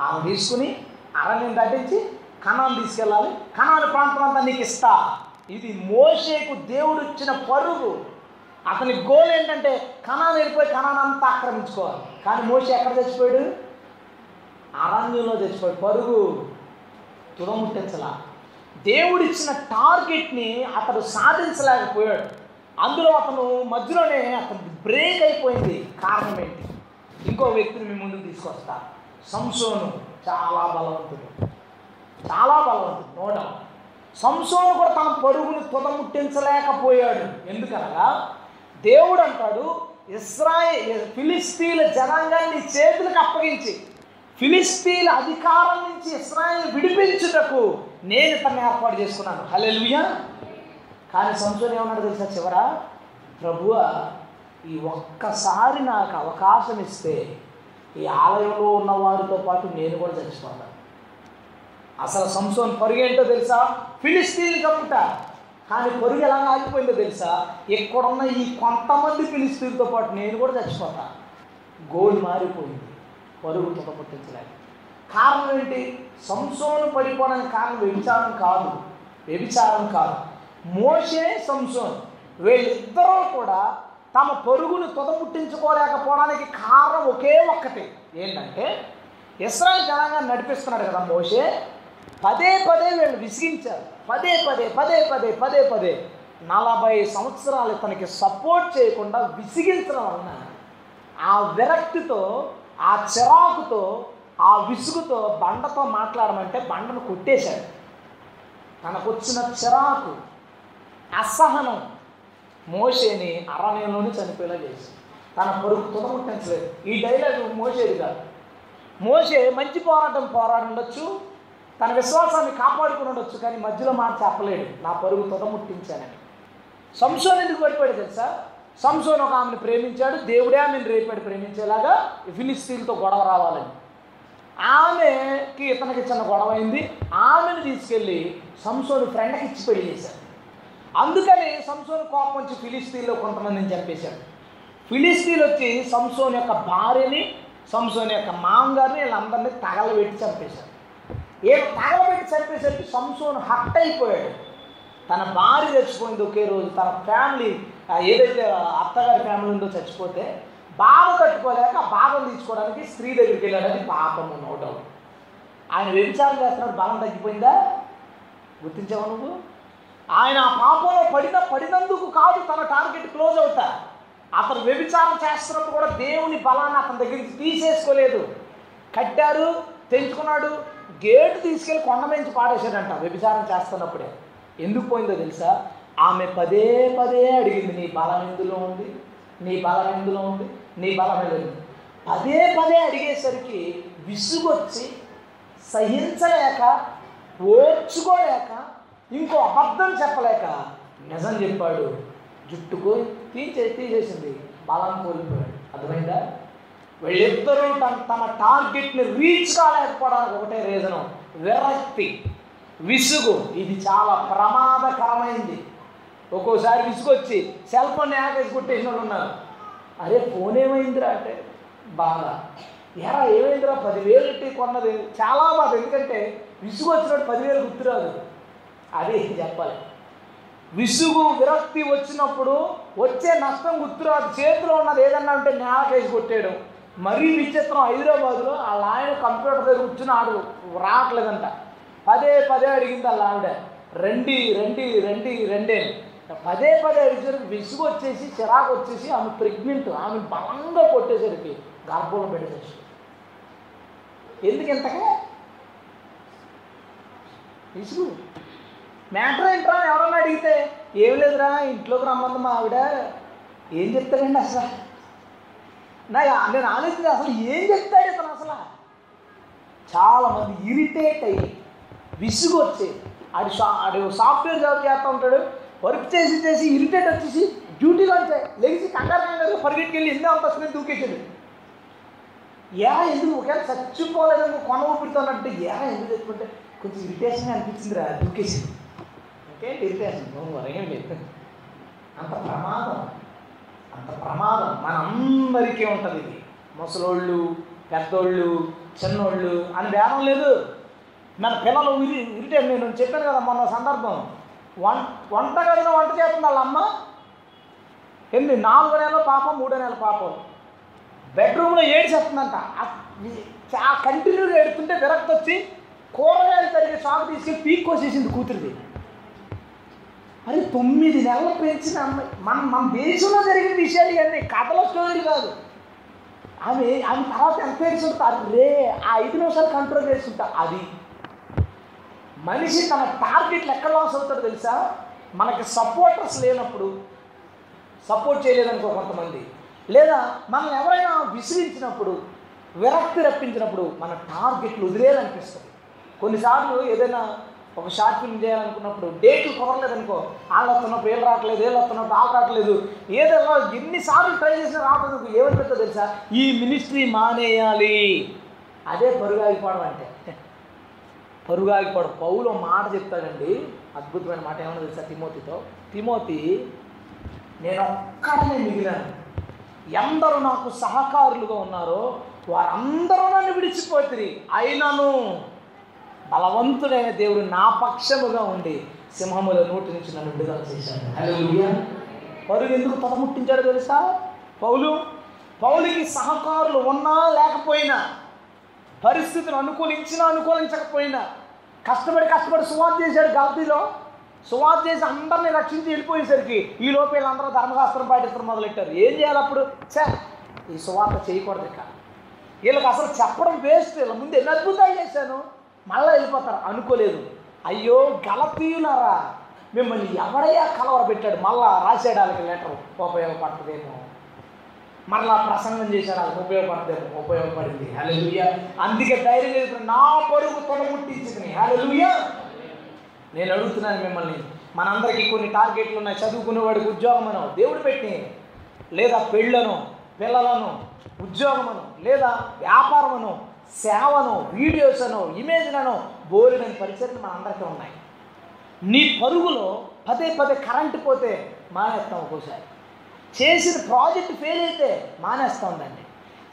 ఆమె తీసుకుని అరణ్యం దాటించి కణాన్ని తీసుకెళ్ళాలి. కణాని ప్రాంతం అంతా నీకు ఇస్తా. ఇది మోషేకు దేవుడు ఇచ్చిన పరుగు. అతని గోల్ ఏంటంటే కణాన్ని వెళ్ళిపోయి కణాన్ని అంతా ఆక్రమించుకోవాలి. కానీ మోసే ఎక్కడ చచ్చిపోయాడు అరణ్యంలో చచ్చిపోయాడు పరుగు తుదముట్టించలా దేవుడిచ్చిన టార్గెట్ని అతడు సాధించలేకపోయాడు. అందులో అతను మధ్యలోనే అతను బ్రేక్ అయిపోయింది. కారణం ఏంటి? ఇంకో వ్యక్తిని మీ ముందుకు తీసుకొస్తా. సంసోను చాలా బలవంతుడు. చాలా బలవంతుడు నో డౌట్ సంసోను కూడా తన పరుగును తుదముట్టించలేకపోయాడు. ఎందుకనగా దేవుడు అంటాడు ఇస్రాయే ఫిలిస్తీన్ల జనాంగాన్ని చేతులకు అప్పగించి ఫిలిస్తీన్ల అధికారం నుంచి ఇస్రాయల్ విడిపించుటకు నేను తను ఏర్పాటు చేసుకున్నాను. హలెలుయా కానీ సంసోన్ ఏమన్నాడు తెలుసా చివర? ప్రభువ ఈ ఒక్కసారి నాకు అవకాశం ఇస్తే ఈ ఆలయంలో ఉన్న వారితో పాటు నేను కూడా చచ్చిపోతాను అసలు సంసోన్ పరుగు ఏంటో తెలుసా? ఫిలిస్తీన్లు కప్పుట కానీ పరుగు ఎలా ఆగిపోయిందో తెలుసా? ఎక్కడున్న ఈ కొంతమంది ఫిలిస్తీన్తో పాటు నేను కూడా చచ్చిపోతా. గోల్ మారిపోయింది. పరుగు తుదపుట్టించలేదు కారణం ఏంటి? సంసోను పడిపోవడానికి కారణం వ్యభిచారం కాదు. వ్యభిచారం కాదు. మోషే సంసోన్ వీళ్ళిద్దరూ కూడా తమ పరుగును తుదముట్టించుకోలేకపోవడానికి కారణం ఒకే ఒక్కటి. ఏంటంటే ఇస్రాయల్ జనాంగాన్ని నడిపిస్తున్నాడు కదా మోషే. పదే పదే వీళ్ళు విసిగించారు. పదే పదే పదే పదే పదే పదే నలభై సంవత్సరాలు ఇతనికి సపోర్ట్ చేయకుండా విసిగించడం వలన ఆ విరక్తితో ఆ చిరాకుతో ఆ విసుగుతో బండతో మాట్లాడమంటే బండను కొట్టేశాడు. తనకొచ్చిన చిరాకు అసహనం మోషేని అరణ్యంలోనే చనిపోయేలా చేసి తన పొరుగు తుదముట్టించలేదు ఈ డైలాగ్ మోసేది కాదు. మోసే మంచి పోరాటం పోరాడుండొచ్చు తన విశ్వాసాన్ని కాపాడుకుని ఉండొచ్చు కానీ మధ్యలో మాట చెప్పలేడు. నా పరుగు తుదముట్టించానని సంసోన్ ఎందుకు పడిపోయాడు తెలుసా? సంసోన్ ఒక ఆమెను ప్రేమించాడు దేవుడే ఆమెను రేపాడు ప్రేమించేలాగా ఫిలిస్తీన్తో గొడవ రావాలని. ఆమెకి ఇతనికి చిన్న గొడవ అయింది. ఆమెను తీసుకెళ్ళి సంసోను ఫ్రెండ్కి ఇచ్చి పెళ్ళి చేశాడు. అందుకని సంసోను కోపం వచ్చి ఫిలిస్తీన్లో కొంతమందిని చంపేశాడు. ఫిలిస్తీన్లు వచ్చి సంసోన్ యొక్క భార్యని సంసోన్ యొక్క మామగారిని వీళ్ళందరినీ తగలబెట్టి చంపేశాడు. ఏ తగలబెట్టి చంపేసరికి సంసోన్ హట్ అయిపోయాడు తన భార్య చచ్చిపోయింది ఒకే రోజు తన ఫ్యామిలీ ఏదైతే అత్తగారి ఫ్యామిలీ ఉందో చచ్చిపోతే బాధ కట్టుకోలేక ఆ బాధను తీసుకోవడానికి స్త్రీ దగ్గరికి వెళ్ళాడని అది పాపము నో డౌట్ ఆయన వ్యభిచారం చేస్తున్నాడు? బలం తగ్గిపోయిందా? గుర్తించావు నువ్వు? ఆయన ఆ పాపంలో పడిన పడినందుకు కాదు తన టార్గెట్ క్లోజ్ అవుతా. అతను వ్యభిచారం చేస్తున్నప్పుడు కూడా దేవుని బలాన్ని అతని దగ్గరికి తీసేసుకోలేదు. కట్టారు తెంచుకున్నాడు గేటు తీసుకెళ్ళి కొండ మీద పాడేశాడంట వ్యభిచారం చేస్తున్నప్పుడే. ఎందుకు పోయిందో తెలుసా? ఆమె పదే పదే అడిగింది నీ బలం ఎందులో ఉంది? నీ బలం ఎందులో ఉంది? నీ బలం ఎందులో ఉంది? పదే పదే అడిగేసరికి విసుగొచ్చి సహించలేక ఓర్చుకోలేక ఇంకో అబద్ధం చెప్పలేక నిజం చెప్పాడు. జుట్టుకు తీసే తీసేసింది బలం కోల్పోయాడు. అర్థమైందా? వీళ్ళిద్దరూ తన తమ టార్గెట్ని రీచ్ కాలేకపోవడానికి ఒకటే రీజను విరక్తి విసుగు. ఇది చాలా ప్రమాదకరమైంది. ఒక్కోసారి విసుగొచ్చి సెల్ ఫోన్ యాగేసి కొట్టేసిన వాళ్ళు ఉన్నారు. అరే ఫోన్ ఏమైందిరా అంటే బాధ. ఎరా ఏమైందిరా? పదివేలు ఇట్టి కొన్నది. చాలా బాధ. ఎందుకంటే విసుగు వచ్చినట్టు పదివేలు గుర్తురాదు. అది చెప్పాలి. విసుగు విరక్తి వచ్చినప్పుడు వచ్చే నష్టం గుర్తురాదు. చేతిలో ఉన్నది ఏదన్నా అంటే నేలకేసి కొట్టేయడం. మరీ విచిత్రం హైదరాబాద్లో వాళ్ళ ఆయన కంప్యూటర్ దగ్గర కూర్చుని ఆడు రావట్లేదంట. పదే పదే అడిగింది వాళ్ళ ఆవిడ రండి రండి రండి రెండే పదే పదే అడిగేసరికి విసుగు వచ్చేసి చిరాకు వచ్చేసి ఆమె ప్రెగ్నెంట్ ఆమె బలంగా కొట్టేసరికి గర్భంలో పెట్టేసి ఎందుకు ఇంతకే? విసుగు. మ్యాటర్ ఏంట్రా? ఎవరన్నా అడిగితే ఏం లేదురా ఇంట్లోకి రమ్మంది మా ఆవిడ. ఏం చెప్తారండి అసలు? నా నేను ఆలోచించి అసలు ఏం చెప్తాడు ఇతను అసలు? చాలామంది ఇరిటేట్ అయ్యి విసుగు వచ్చి ఆడు షా ఆడు సాఫ్ట్వేర్ జాబ్ చేస్తూ ఉంటాడు వర్క్ చేసి చేసి ఇరిటేట్ వచ్చేసి డ్యూటీలో వచ్చాయి లెగిసి కంగారు కంగారు పరిగెట్టుకెళ్ళి ఎన్నో అంతస్తుంది దూకేసాడు ఏ ఎందుకు ఒకవేళ చచ్చిపోలేదని కొన ఊపిడుతున్నట్టు ఏ ఎందుకు తెచ్చుకుంటే కొంచెం ఇరిటేషన్ అనిపించింది రా దూకేసింది ఇంకేంటి ఇరిటేషన్ మరి ఏం లేదు. అంత ప్రమాదం. అంత ప్రమాదం. మనందరికీ ఉంటుంది ఇది. ముసలోళ్ళు పెద్దోళ్ళు చిన్నోళ్ళు అని భేదం లేదు. మన పిల్లలు ఇరి ఇరిటేట్ నేను చెప్పాను కదా మొన్న సందర్భం. వం వంట గదిలో వంట చేస్తుంది వాళ్ళ అమ్మ. ఎన్ని నాలుగో నెలల పాపం మూడో నెలల పాపం. బెడ్రూమ్లో ఏడిచేస్తుందంట. ఆ కంటిన్యూగా ఏడుతుంటే విరక్తి వచ్చి కూరగాయలు తరిగి సాగు తీసి పీక్ కోసేసింది కూతురిది. అరే తొమ్మిది నెలలు పెంచిన అమ్మాయి మన మన దేశంలో జరిగిన విషయాలు ఇవన్నీ కథల స్టోరీ కాదు. ఆమె ఆమె తర్వాత ఎంత ఏడుస్తుంటారు రే ఆ ఐదు నిమిషాలు కంట్రోల్ చేస్తుంటా అది. మనిషి తన టార్గెట్లు ఎక్కడ లాస్ అవుతారు తెలుసా? మనకి సపోర్టర్స్ లేనప్పుడు సపోర్ట్ చేయలేదనుకో కొంతమంది. లేదా మనల్ని ఎవరైనా విసిరించినప్పుడు విరక్తి రప్పించినప్పుడు మన టార్గెట్లు వదిలేయాలనిపిస్తుంది కొన్నిసార్లు ఏదైనా ఒక షార్ట్ ఫిల్మ్ చేయాలనుకున్నప్పుడు డేట్లు కుదరలేదనుకో వాళ్ళు వస్తున్నప్పుడు వీళ్ళు రావట్లేదు వీళ్ళు వస్తున్నప్పుడు వాళ్ళు రావట్లేదు. ఏదైనా ఎన్నిసార్లు ట్రై చేసినా రావట్లేదు ఏమనిపిస్తుందో తెలుసా? ఈ మినిస్ట్రీ మానేయాలి. అదే పరుగాగిపోవడం అంటే. పరుగాగిపోవడం పౌలు మాట చెప్తాడండి. అద్భుతమైన మాట ఏమన్నా తెలుసా తిమోతితో? తిమోతి నేను ఒక్కడనే మిగిలాను. ఎందరు నాకు సహకారులుగా ఉన్నారో వారందరూ నన్ను విడిచిపోతుంది అయినను. బలవంతుడైన దేవుడు నా పక్షముగా ఉండి సింహముల నోటి నుంచి నన్ను విడుదల చేశాడు. పరుగు ఎందుకు తొడముట్టించాడో తెలుసా? పౌలు పౌలికి సహకారులు ఉన్నా లేకపోయినా పరిస్థితులు అనుకూలించినా అనుకూలించకపోయినా కష్టపడి కష్టపడి సువార్త చేశాడు గల్తీలో. సువార్త చేసి అందరిని రక్షించి వెళ్ళిపోయేసరికి ఈ లోపు వీళ్ళందరూ ధర్మశాస్త్రం పాటించడం మొదలెట్టారు. ఏం చేయాలి అప్పుడు? చే ఈ సువార్త చేయకూడదు ఇక. వీళ్ళకి అసలు చెప్పడం వేస్ట్ వీళ్ళ ముందు ఎన్ని అద్భుతాలు చేశాను? మళ్ళీ వెళ్ళిపోతారు. అనుకోలేదు. అయ్యో గలతీయులారా. మిమ్మల్ని ఎవడయ్యా కలవర పెట్టాడు మళ్ళా రాశాడు వాళ్ళకి లెటర్ ఉపయోగపడుతుందేమో. మరలా ప్రసంగం చేశారు వాళ్ళకి ఉపయోగపడదేమో ఉపయోగపడింది. హల్లెలూయా అందుకే ధైర్యం చేసిన నా పరుగు తొడముట్టించింది హల్లెలూయా నేను అడుగుతున్నాను మిమ్మల్ని. మనందరికీ కొన్ని టార్గెట్లు ఉన్నాయి. చదువుకునేవాడికి ఉద్యోగం అనో దేవుడు పెట్టి లేదా పెళ్ళను పిల్లలను ఉద్యోగమను లేదా వ్యాపారమను సేవను వీడియోస్ అను ఇమేజ్లను బోరిన పరిచయం మనందరికీ ఉన్నాయి. నీ పరుగులో పదే పదే కరెంటు పోతే మానేస్తాం ఒక్కోసారి. చేసిన ప్రాజెక్ట్ ఫెయిల్ అయితే మానేస్తాం దాన్ని.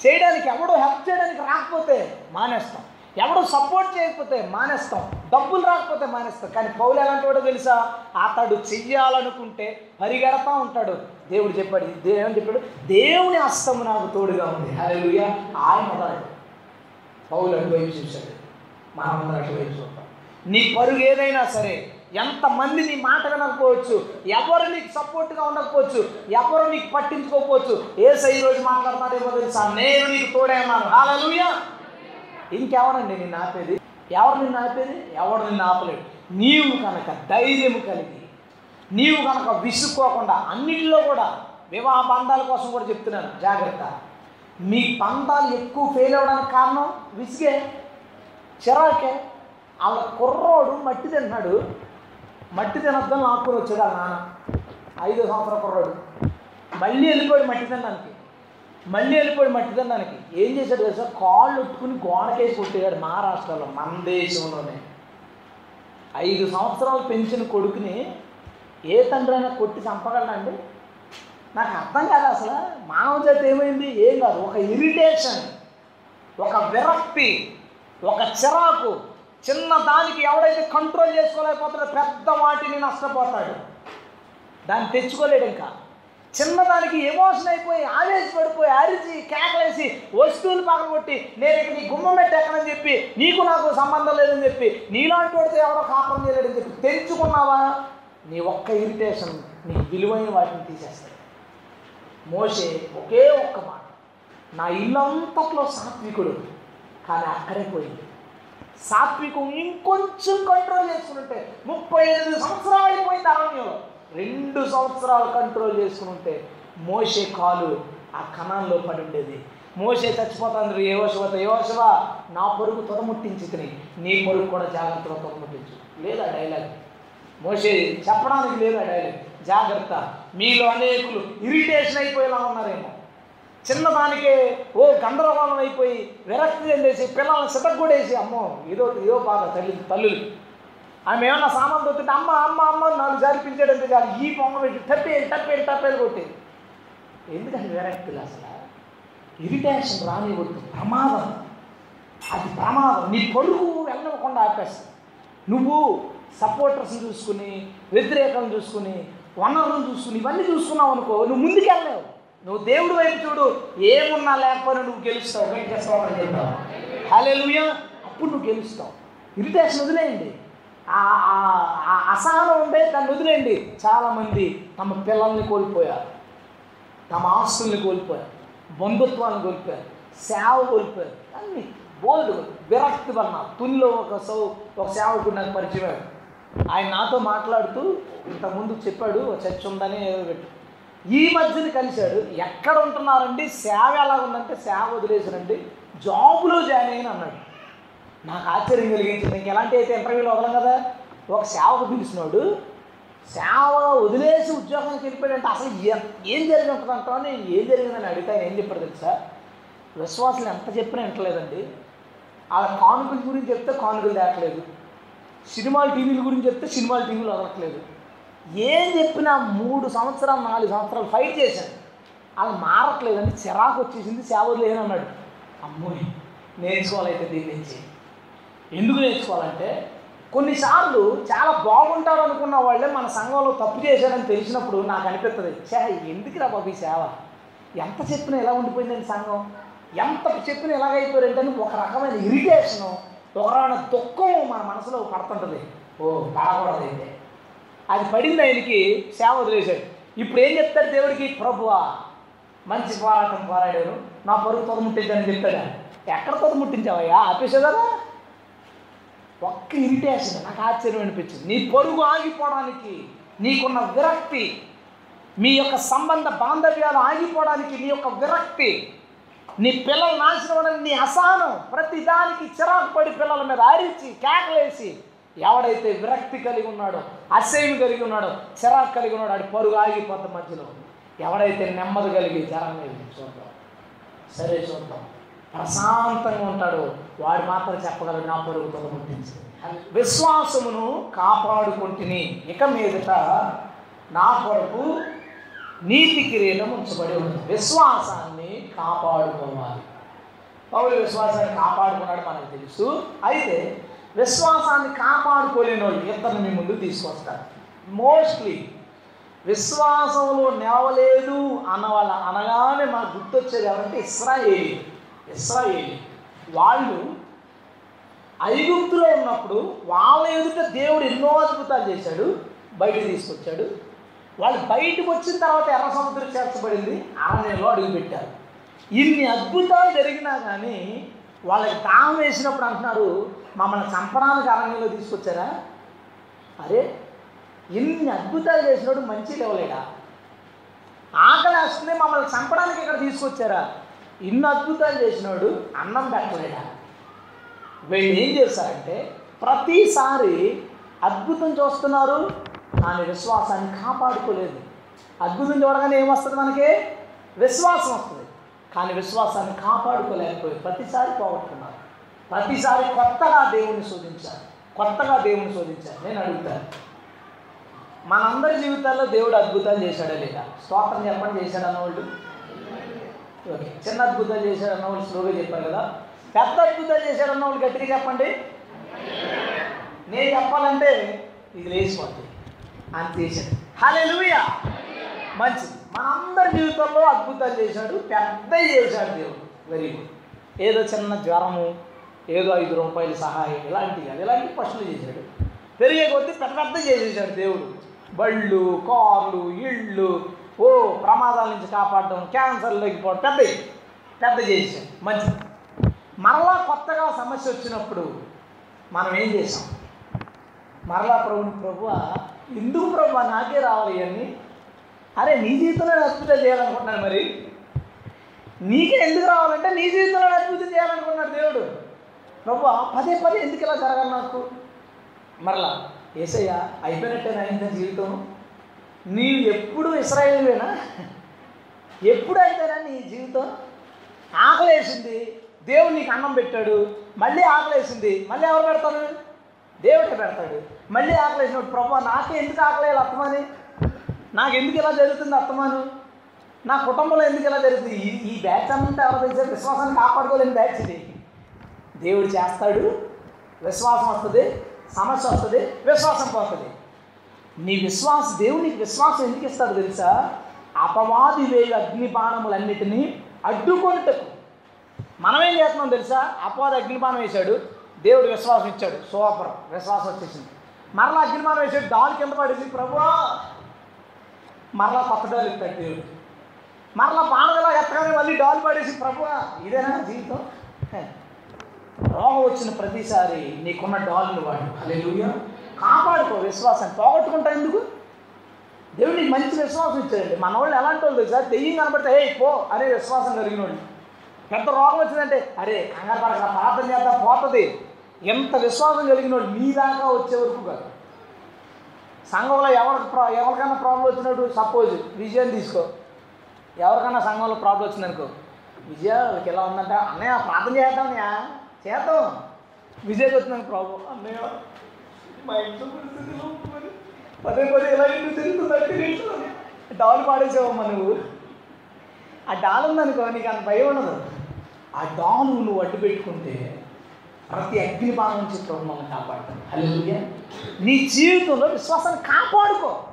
చేయడానికి ఎవడో హెల్ప్ చేయడానికి రాకపోతే మానేస్తాం. ఎవడో సపోర్ట్ చేయకపోతే మానేస్తాం. డబ్బులు రాకపోతే మానేస్తాం. కానీ పౌలు ఎలాంటి వాడో తెలుసా? అతడు చెయ్యాలనుకుంటే పరిగెడతా ఉంటాడు. దేవుడు చెప్పాడు దేవుని చెప్పాడు? దేవుని హస్తము నాకు తోడుగా ఉంది. హల్లెలూయా ఆయన పౌలు అటువైపు చూశాడు మనమందరం అటువైపు చూద్దాం. నీ పరుగు ఏదైనా సరే ఎంతమంది నీ మాట వినకపోవచ్చు ఎవరు నీకు సపోర్ట్గా ఉండకపోవచ్చు ఎవరు నీకు పట్టించుకోకపోవచ్చు ఏ సై రోజు మాట్లాడతాడేమో తెలుసా? నేను నీకు తోడే ఉన్నాను. హాలూయా ఇంకెవరండి నిన్ను ఆపేది? ఎవరు నిన్ను ఆపేది? ఎవరు నిన్ను ఆపలేడు నీవు కనుక ధైర్యం కలిగి నీవు కనుక విసుక్కోకుండా అన్నింటిలో కూడా వివాహ బంధాల కోసం కూడా చెప్తున్నాను. జాగ్రత్త. మీ బంధాలు ఎక్కువ ఫెయిల్ అవ్వడానికి కారణం విసిగే చిరాకే. వాళ్ళ కుర్రోడు మట్టి తిన్నాడు మట్టి తినొద్దని లాక్కొని వచ్చాడు వాళ్ళ నాన్న. ఐదో సంవత్సరం కుర్రోడు. మళ్ళీ వెళ్ళిపోయాడు మట్టి తినడానికి. మళ్ళీ వెళ్ళిపోయాడు మట్టి తినడానికి. ఏం చేశాడు తెలుసా? కాళ్ళు ఒట్టుకుని గోడకేసి కొట్టేయాడు మహారాష్ట్రలో మన దేశంలోనే. ఐదు సంవత్సరాలు పెంచిన కొడుకుని ఏ తండ్రి అయినా కొట్టి చంపగలడండి నాకు అర్థం కాదు అసలు. మానవ జాతి ఏమైంది? ఏం కాదు. ఒక ఇరిటేషన్ ఒక విరక్తి ఒక చిరాకు చిన్న దానికి ఎవడైతే కంట్రోల్ చేసుకోలేకపోతాడో పెద్ద వాటిని నష్టపోతాడు. దాన్ని తెచ్చుకోలేడు ఇంకా. చిన్నదానికి ఎమోషన్ అయిపోయి ఆవేశపడిపోయి అరిచి కేకలేసి వస్తువులు పగలగొట్టి నేను ఇక నీ గుమ్మం ఎక్కడని చెప్పి నీకు నాకు సంబంధం లేదని చెప్పి నీలాంటి వాడితే ఎవడో కాపురం చేయలేడని చెప్పి తెంచుకున్నావా? నీ ఒక్క ఇరిటేషన్ నీ విలువైన వాటిని తీసేస్తాయి మోసే ఒకే ఒక్క మాట. నా ఇల్లంతట్లో సాత్వికుడు. కానీ అక్కడే పోయింది. సాత్వికం ఇంకొంచెం కంట్రోల్ చేసుకుంటే ముప్పై ఐదు సంవత్సరాలు అయిపోయింది అరణ్యంలో రెండు సంవత్సరాలు కంట్రోల్ చేసుకుంటే మోసే కాలు ఆ కణంలో పడి ఉండేది. మోసే చచ్చిపోతాండ్రు ఏవోశవత ఏవోశవ నా పొరుగు తొదముట్టించి తిని నీ పొరుగు కూడా జాగ్రత్తగా తొదముట్టించు లేదా డైలాగ్ మోసే చెప్పడానికి లేదా డైలాగ్ జాగ్రత్త. మీలో అనేకులు ఇరిటేషన్ అయిపోయేలా ఉన్నారేమో. చిన్నదానికే ఓ గందరగోళం అయిపోయి విరక్తి చెందేసి పిల్లల్ని సితగ్గొడేసి అమ్మో ఏదో ఇదో బాధ తల్లి తల్లులు. ఆమె ఏమన్నా సామాన్ దొరికితే అమ్మ అమ్మ అమ్మ నాలుగు సార్లు కాదు ఈ పొంగ పెట్టి టప్పేది టప్పేది టప్పేది కొట్టేది ఎందుకంటే విరక్తులు అసలు? ఇరిటేషన్ రానివ్వద్దు ప్రమాదం. అది ప్రమాదం. నీ పొరుగు వెళ్ళకుండా ఆపేస్తుంది నువ్వు సపోర్టర్స్ని చూసుకుని వ్యతిరేకం చూసుకుని వనరులు చూసుకుని ఇవన్నీ చూసుకున్నావు అనుకో నువ్వు ముందుకెళ్ళలేవు. నువ్వు దేవుడు వైపు చూడు ఏమున్నా లేకపోయినా నువ్వు గెలుస్తావు. వెంకటేశ్వరం అని చెప్తావు హల్లెలూయా. అప్పుడు నువ్వు గెలుస్తావు. ఇరిటేషన్ వదిలేయండి. ఆ- అసహనం ఉండే దాన్ని వదిలేయండి. చాలామంది తమ పిల్లల్ని కోల్పోయారు. తమ ఆస్తుల్ని కోల్పోయారు. బంధుత్వాన్ని కోల్పోయారు. సేవ కోల్పోయారు. అన్ని బోల్డ్ విరక్తి వలన. తునిలో ఒక సౌ ఒక సేవకుడు నాకు పరిచయం ఆయన నాతో మాట్లాడుతూ ఇంతకుముందు చెప్పాడు చర్చ ఉందని ఈ మధ్యన కలిశాడు ఎక్కడ ఉంటున్నారండి? సేవ ఎలా ఉందంటే సేవ వదిలేసారండి జాబులో జాయిన్ అయిన అన్నాడు. నాకు ఆశ్చర్యం కలిగించింది. ఇంక ఎలాంటి అయితే ఇంటర్వ్యూలో వదలం కదా? ఒక సేవకు పిలిచినాడు సేవ వదిలేసి ఉద్యోగానికి వెళ్ళిపోయాడంటే అసలు ఏ- ఏం జరిగి ఉంటుంది నేను ఏం జరిగిందని అడిగితే ఆయన ఏం చెప్పాడు తెలుసా? విశ్వాసులు ఎంత చెప్పినా వింటలేదండి. వాళ్ళ కానుకల గురించి చెప్తే కానుకలు తేటలేదు. సినిమాల టీవీల గురించి చెప్తే సినిమాల టీవీలు వదలట్లేదు ఏం చెప్పినా మూడు సంవత్సరాలు నాలుగు సంవత్సరాలు ఫైట్ చేశాను. అది మారట్లేదండి. చిరాకు వచ్చేసింది. సేవ లేదని అన్నాడు. అమ్మో నేర్చుకోవాలైతే దీని నుంచి ఎందుకు నేర్చుకోవాలంటే కొన్నిసార్లు చాలా బాగుంటారు అనుకున్న వాళ్ళే మన సంఘంలో తప్పు చేశారని తెలిసినప్పుడు నాకు అనిపిస్తుంది చే ఎందుకురా బాబు ఈ సేవ? ఎంత చెప్పినా ఎలా ఉండిపోయిందండి సంఘం? ఎంత చెప్పినా ఎలాగైపోయారంటే ఒక రకమైన ఇరిటేషను ఒకరాన దుఃఖం మన మనసులో పడుతుంటుంది. ఓ బాగకూడదు అయితే అది పడింది ఆయనకి సేవ వదిలేశాడు. ఇప్పుడు ఏం చెప్తాడు దేవుడికి? ప్రభువా మంచి పోరాటం పోరాడారు నా పరుగు తొదముట్టించని చెప్తాడా ఎక్కడ తొద ముట్టించావయ్యా ఆపేసేదా ఒక్క ఇరిటేషన్. నాకు ఆశ్చర్యం అనిపించింది. నీ పరుగు ఆగిపోవడానికి నీకున్న విరక్తి మీ యొక్క సంబంధ బాంధవ్యాలు ఆగిపోవడానికి నీ యొక్క విరక్తి నీ పిల్లలు నాశనం అనేది నీ అసహనం. ప్రతిదానికి చిరాకు పడి పిల్లల మీద అరిచి కేకలేసి ఎవడైతే విరక్తి కలిగి ఉన్నాడో అసహ్యం కలిగి ఉన్నాడో చిరాకు కలిగి ఉన్నాడో ఆడి పరుగు ఆగిపోత మధ్యలో ఎవడైతే నెమ్మది కలిగి జరం మీద చూద్దాం. సరే చూద్దాం. ప్రశాంతంగా ఉంటాడు. వాడు మాత్రం చెప్పగలడు నా పరుగు తొలముట్టించి విశ్వాసమును కాపాడుకుంటుని ఇక మీదట నా కొరకు నీతి కిరీటం ఉంచబడి ఉంది. విశ్వాసాన్ని కాపాడుకోవాలి. పౌలు విశ్వాసాన్ని కాపాడుకున్నాడు మనకు తెలుసు. అయితే విశ్వాసాన్ని కాపాడుకోలేని వాళ్ళు ఇతరుని మీ ముందు తీసుకొస్తారు. మోస్ట్లీ విశ్వాసంలో నేవలేదు అన్న వాళ్ళ అనగానే మనకు గుర్తొచ్చేది ఎవరంటే ఇస్రాయేలి. ఇస్రాయేలి. వాళ్ళు ఐగుప్తులో ఉన్నప్పుడు వాళ్ళ ఎదుట దేవుడు ఎన్నో అద్భుతాలు చేశాడు. బయట తీసుకొచ్చాడు. వాళ్ళు బయటకు వచ్చిన తర్వాత ఎర్ర సముద్రం చేర్చబడింది. అరణ్యంలో అడుగుపెట్టారు. ఇన్ని అద్భుతాలు జరిగినా కానీ వాళ్ళకి తాము వేసినప్పుడు అంటున్నారు మమ్మల్ని చంపడానికి అరణ్యంలో తీసుకొచ్చారా? అరే ఇన్ని అద్భుతాలు చేసినప్పుడు మంచి లేవలేడా? ఆకలి వస్తుంది మమ్మల్ని చంపడానికి ఇక్కడ తీసుకొచ్చారా? ఇన్ని అద్భుతాలు చేసినోడు అన్నం పెట్టలేడా? వీళ్ళు ఏం చేస్తారంటే ప్రతిసారి అద్భుతం చూస్తున్నారు కానీ విశ్వాసాన్ని కాపాడుకోలేదు. అద్భుతం చూడగానే ఏమొస్తుంది మనకి? విశ్వాసం వస్తుంది. కానీ విశ్వాసాన్ని కాపాడుకోలేకపోయి ప్రతిసారి పోగొట్టుకున్నారు. ప్రతిసారి కొత్తగా దేవుణ్ణి శోధించారు. కొత్తగా దేవుణ్ణి శోధించారు. నేను అడుగుతాను. మనందరి జీవితాల్లో దేవుడు అద్భుతాలు చేశాడా లేదా? స్తోత్రం చెప్పండి చేశాడు అన్నవాళ్ళు? ఓకే చిన్న అద్భుతాలు చేశాడు అన్నవాళ్ళు? స్లోగా చెప్పారు కదా. పెద్ద అద్భుతాలు చేశాడు అన్నవాళ్ళు? గట్టిగా చెప్పండి. నేను చెప్పాలంటే ఇది లేచిపోతుంది అని చేశాడు. హలే మంచిది. మనందరి జీవితంలో అద్భుతాలు చేశాడు పెద్ద చేశాడు దేవుడు. వెరీ గుడ్ ఏదో చిన్న జ్వరము ఏదో ఐదు రూపాయలు సహాయం ఇలాంటివి కాదు. ఇలాంటి పశువులు చేశాడు. పెరిగే కొద్దీ పెద్ద పెద్ద చేసేసాడు దేవుడు. బళ్ళు కార్లు ఇళ్ళు ఓ ప్రమాదాల నుంచి కాపాడడం క్యాన్సర్ లేకపోవడం పెద్ద పెద్ద చేసేసాడు మంచిది. మరలా కొత్తగా సమస్య వచ్చినప్పుడు మనం ఏం చేసాం మరలా ప్రభుని ప్రభు ఎందుకు ప్రభు నాకే రావాలి అని అరే నీ జీవితంలో నేను అద్భుతం చేయాలనుకుంటున్నాను మరి. నీకే ఎందుకు రావాలంటే నీ జీవితంలో అద్భుతం చేయాలనుకున్నాడు దేవుడు. ప్రభు పదే పదే ఎందుకు ఇలా జరగాలి నాకు? మరలా ఏసయ్య అయిపోయినట్టేనా ఇంత జీవితం. నీవు ఎప్పుడు ఇస్రాయేలువేనా? ఎప్పుడు అయితేనా నీ జీవితం? ఆకలేసింది. దేవుడు నీకు అన్నం పెట్టాడు. మళ్ళీ ఆకలేసింది. మళ్ళీ ఎవరు పెడతారు? దేవుడే పెడతాడు. మళ్ళీ ఆకలేసినప్పుడు ప్రభు నాకే ఎందుకు ఆకలేయాలి అర్థమని నాకు ఎందుకు ఇలా జరుగుతుంది అత్తమాను? నా కుటుంబంలో ఎందుకు ఇలా జరుగుతుంది? ఈ ఈ బ్యాచ్ అంతా ఎవరు తెలిసే విశ్వాసాన్ని కాపాడుకోలేని బ్యాచ్ ఇది. దేవుడు చేస్తాడు విశ్వాసం వస్తుంది సమస్య వస్తుంది విశ్వాసం పోతుంది. నీ విశ్వాస దేవునికి విశ్వాసం ఎందుకు ఇస్తాడు తెలుసా? అపవాది వేయు అగ్ని అడ్డుకొనిటకు. అడ్డుకొనుటకు మనం ఏం చేస్తున్నాం తెలుసా? అపవాది అగ్నిబాణం వేశాడు దేవుడు విశ్వాసం ఇచ్చాడు. సూపర్ విశ్వాసం వచ్చేసింది. మరలా అగ్నిబాణం వేసాడు డాల్ కింద పడింది ప్రభువా మరలా కొత్త డాల్ ఇస్తాడు దేవుడు మరలా బాణగలా ఎత్తగానే మళ్ళీ డాల్ పడేసి ప్రభు ఇదేనా జీవితం? రోగం వచ్చిన ప్రతిసారి నీకున్న డాల్ని వాడు. హల్లెలూయా. కాపాడుకో విశ్వాసాన్ని. పోగొట్టుకుంటా ఎందుకు? దేవుడు నీకు మంచి విశ్వాసం ఇచ్చాడండి. మన వాళ్ళు ఎలాంటి వాళ్ళు సార్ దెయ్యం కనబడితే ఏ పో అరే విశ్వాసం కలిగిన వాళ్ళు. పెద్ద రోగం వచ్చిందంటే అరే కంగారు పడక ప్రార్థన చేద్దాం పోతుంది. ఎంత విశ్వాసం కలిగిన వాళ్ళు మీ దాకా వచ్చే వరకు కాదు. సంఘంలో ఎవరికి ప్రా ఎవరికైనా ప్రాబ్లం వచ్చినట్టు సపోజ్ విజయం తీసుకో. ఎవరికైనా సంఘంలో ప్రాబ్లం వచ్చిందనుకో విజయ వాళ్ళకి ఎలా ఉందంట అన్నయ్య ప్రార్థన చేద్దామయ్యా చేద్దాం. విజయ్కి వచ్చిందని ప్రాబ్లం అన్నయ్య మా ఇంట్లో పదే పదే ఎలా ఇంట్లో తిరుగుతుందంటే డాల్ పాడేసావమ్మా నువ్వు. ఆ డాల్ ఉందనుకో నీకు అంత భయం ఉండదు. ఆ డాల్ నువ్వు అడ్డు పెట్టుకుంటే ప్రతి అగ్ని బాణం నుంచి ప్రభు మమ్మల్ని కాపాడుతాడు హల్లెలూయా. నీ జీవితంలో విశ్వాసాన్ని కాపాడుకో.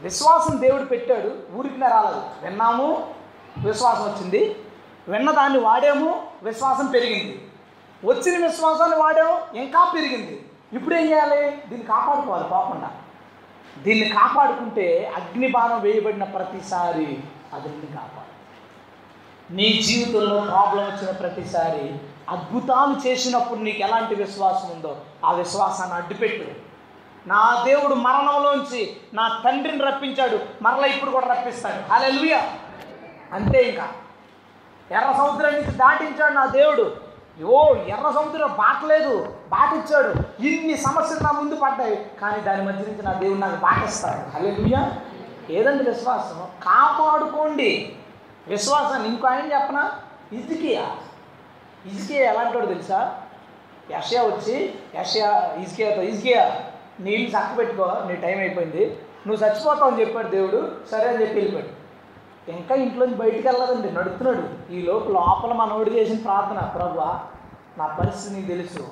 విశ్వాసం దేవుడు పెట్టాడు ఊరికి రాలేదు. విన్నాము విశ్వాసం వచ్చింది. విన్న దాన్ని వాడాము విశ్వాసం పెరిగింది. వచ్చిన విశ్వాసాన్ని వాడాము ఇంకా పెరిగింది. ఇప్పుడు ఏం చేయాలి? దీన్ని కాపాడుకోవాలి పోకుండా దీన్ని కాపాడుకుంటే అగ్నిబాణం వేయబడిన ప్రతిసారి అది కాపాడు. నీ జీవితంలో ప్రాబ్లం వచ్చిన ప్రతిసారి అద్భుతాలు చేసినప్పుడు నీకు ఎలాంటి విశ్వాసం ఉందో ఆ విశ్వాసాన్ని అడ్డుపెట్టు. నా దేవుడు మరణంలోంచి నా తండ్రిని రప్పించాడు మరలా ఇప్పుడు కూడా రప్పిస్తాడు. హల్లెలూయా అంతే ఇంకా. ఎర్ర సముద్రం నుంచి దాటించాడు నా దేవుడు. ఓ ఎర్ర సముద్రం బాటలేదు బాటిచ్చాడు ఇన్ని సమస్యలు నా ముందు పడ్డాయి కానీ దాని మధ్య నుంచి నా దేవుడు నాకు బాటిస్తాడు హల్లెలూయా ఏదండి విశ్వాసం? కాపాడుకోండి. విశ్వాసాన్ని ఇంకో ఆయన చెప్పనా? ఇదికియా ఇజ్కియా ఎలాంటి తెలుసా? యషయా వచ్చి యషయా ఇజ్కియాతో ఇజ్కియా నీళ్ళు చక్క పెట్టుకో నీ టైం అయిపోయింది. నువ్వు చచ్చిపోతావు అని చెప్పాడు దేవుడు. సరే అని చెప్పి వెళ్ళిపోయాడు. ఇంకా ఇంట్లోంచి బయటికి వెళ్ళదండి. నడుతున్నాడు ఈ లోపు లోపల మనోడు చేసిన ప్రార్థన ప్రభు నా పరిస్థితి నీకు తెలుసు.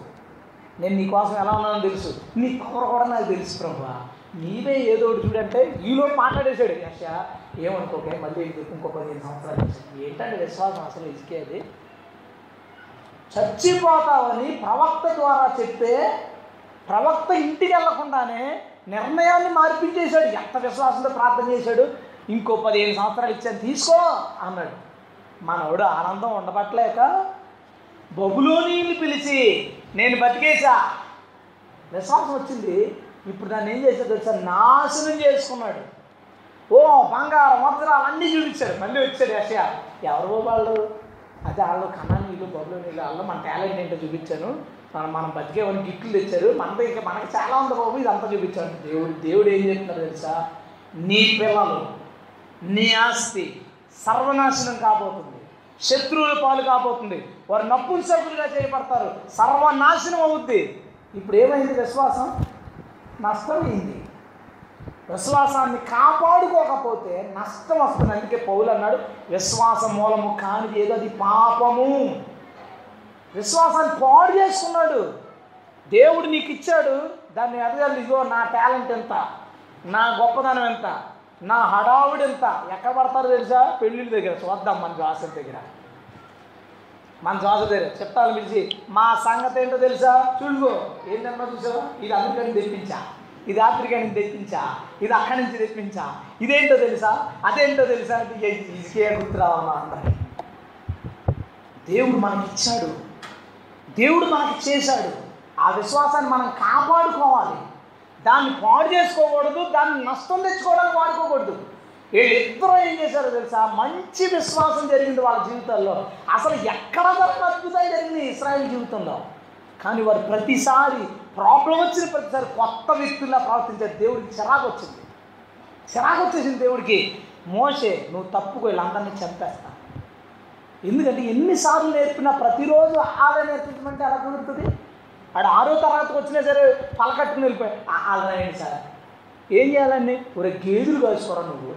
నేను నీకోసం ఎలా ఉన్నానో తెలుసు. నీ పవర్ కూడా నాకు తెలుసు ప్రభు. నీవే ఏదో ఒకటి చూడంటే ఈలో మాట్లాడేశాడు యశ ఏమనుకోకే మళ్ళీ ఇంకో పదిహేను సంవత్సరాలు. ఏంటంటే విశ్వాసం? అసలు ఇసుకేది చచ్చిపోతావని ప్రవక్త ద్వారా చెప్తే ప్రవక్త ఇంటికి వెళ్ళకుండానే నిర్ణయాన్ని మార్పించేశాడు ఎంత విశ్వాసంతో ప్రార్థన చేశాడు? ఇంకో పదిహేను సంవత్సరాలు ఇచ్చాను తీసుకో అన్నాడు. మనవుడు ఆనందం ఉండబట్టలేక బబులోనీని పిలిచి నేను బతికేశా. విశ్వాసం వచ్చింది. ఇప్పుడు దాన్ని ఏం చేశాడు తెలుసా? నాశనం చేసుకున్నాడు. ఓ బంగారం వజ్రాలు అన్నీ చూపించాడు. మళ్ళీ వచ్చాడు యశయా ఎవరు వాళ్ళు? అదే వాళ్ళు కన్నా నీళ్ళు బొబ్బులు నీళ్ళు వాళ్ళు మన టాలెంట్ ఏంటో చూపించాను. మనం మనం బతికేవని గిట్లు తెచ్చారు. మనతో ఇంకా మనకి చాలా ఉంది బాబు ఇదంతా చూపించాడు దేవుడు దేవుడు ఏం చెప్తున్నాడు తెలుసా? నీ పిల్లలు నీ ఆస్తి సర్వనాశనం కాబోతుంది. శత్రువుల పాలు కాబోతుంది. వారు నపుంసకులుగా చేయబడతారు. సర్వనాశనం అవుద్ది. ఇప్పుడు ఏమైంది విశ్వాసం? నష్టమైంది విశ్వాసాన్ని కాపాడుకోకపోతే నష్టం వస్తుంది. అందుకే పౌలు అన్నాడు విశ్వాసం మూలము కానిది ఏదో అది పాపము. విశ్వాసాన్ని పాడు చేసుకున్నాడు. దేవుడు నీకు ఇచ్చాడు. దాన్ని ఎదగాలి ఇదిగో నా టాలెంట్ ఎంత? నా గొప్పదనం ఎంత? నా హడావుడు ఎంత? ఎక్కడ పడతారో తెలుసా? పెళ్ళిళ్ళ దగ్గర. చూద్దాం మన జాసల దగ్గర. మన జాస దగ్గర. చెప్తాను పిలిచి మా సంగతి ఏంటో తెలుసా? చూడుకో. ఏంటన్నా చూసావా? ఇది అందుకని తెప్పించా. ఇది ఆఫ్రికా నుంచి తెప్పించా ఇది అక్కడి నుంచి తెప్పించా ఇదేంటో తెలుసా? అదేంటో తెలుసా? అంటే ఇసుకే గుర్తురావమ్మా అందరికి దేవుడు మనకి ఇచ్చాడు. దేవుడు మనకి చేశాడు. ఆ విశ్వాసాన్ని మనం కాపాడుకోవాలి. దాన్ని పాడు చేసుకోకూడదు దాన్ని నష్టం తెచ్చుకోవడానికి వాడుకోకూడదు. వీళ్ళిద్దరూ ఏం చేశారో తెలుసా? మంచి విశ్వాసం జరిగింది వాళ్ళ జీవితాల్లో. అసలు ఎక్కడ జరిగిన అద్భుతాలు జరిగింది ఇస్రాయేల్ జీవితంలో? కానీ వారు ప్రతిసారి ప్రాబ్లం వచ్చిన ప్రతిసారి కొత్త వ్యక్తుల్లా ప్రవర్తించారు దేవుడికి చిరాకు వచ్చింది. చిరాకు వచ్చేసింది దేవుడికి. మోసే నువ్వు తప్పుకో వీళ్ళందరినీ చంపేస్తా. ఎందుకంటే ఎన్నిసార్లు నేర్పినా ప్రతిరోజు ఆదా నేర్పించమంటే ఎలా కుదురుతుంది? ఆడ ఆరో తరగతికి వచ్చినా సరే పలకట్టుకుని వెళ్ళిపోయి అలా ఏంటి సార్. ఏం చేయాలండి? ఒరే గేదెలు కాల్చుకోరా నువ్వు.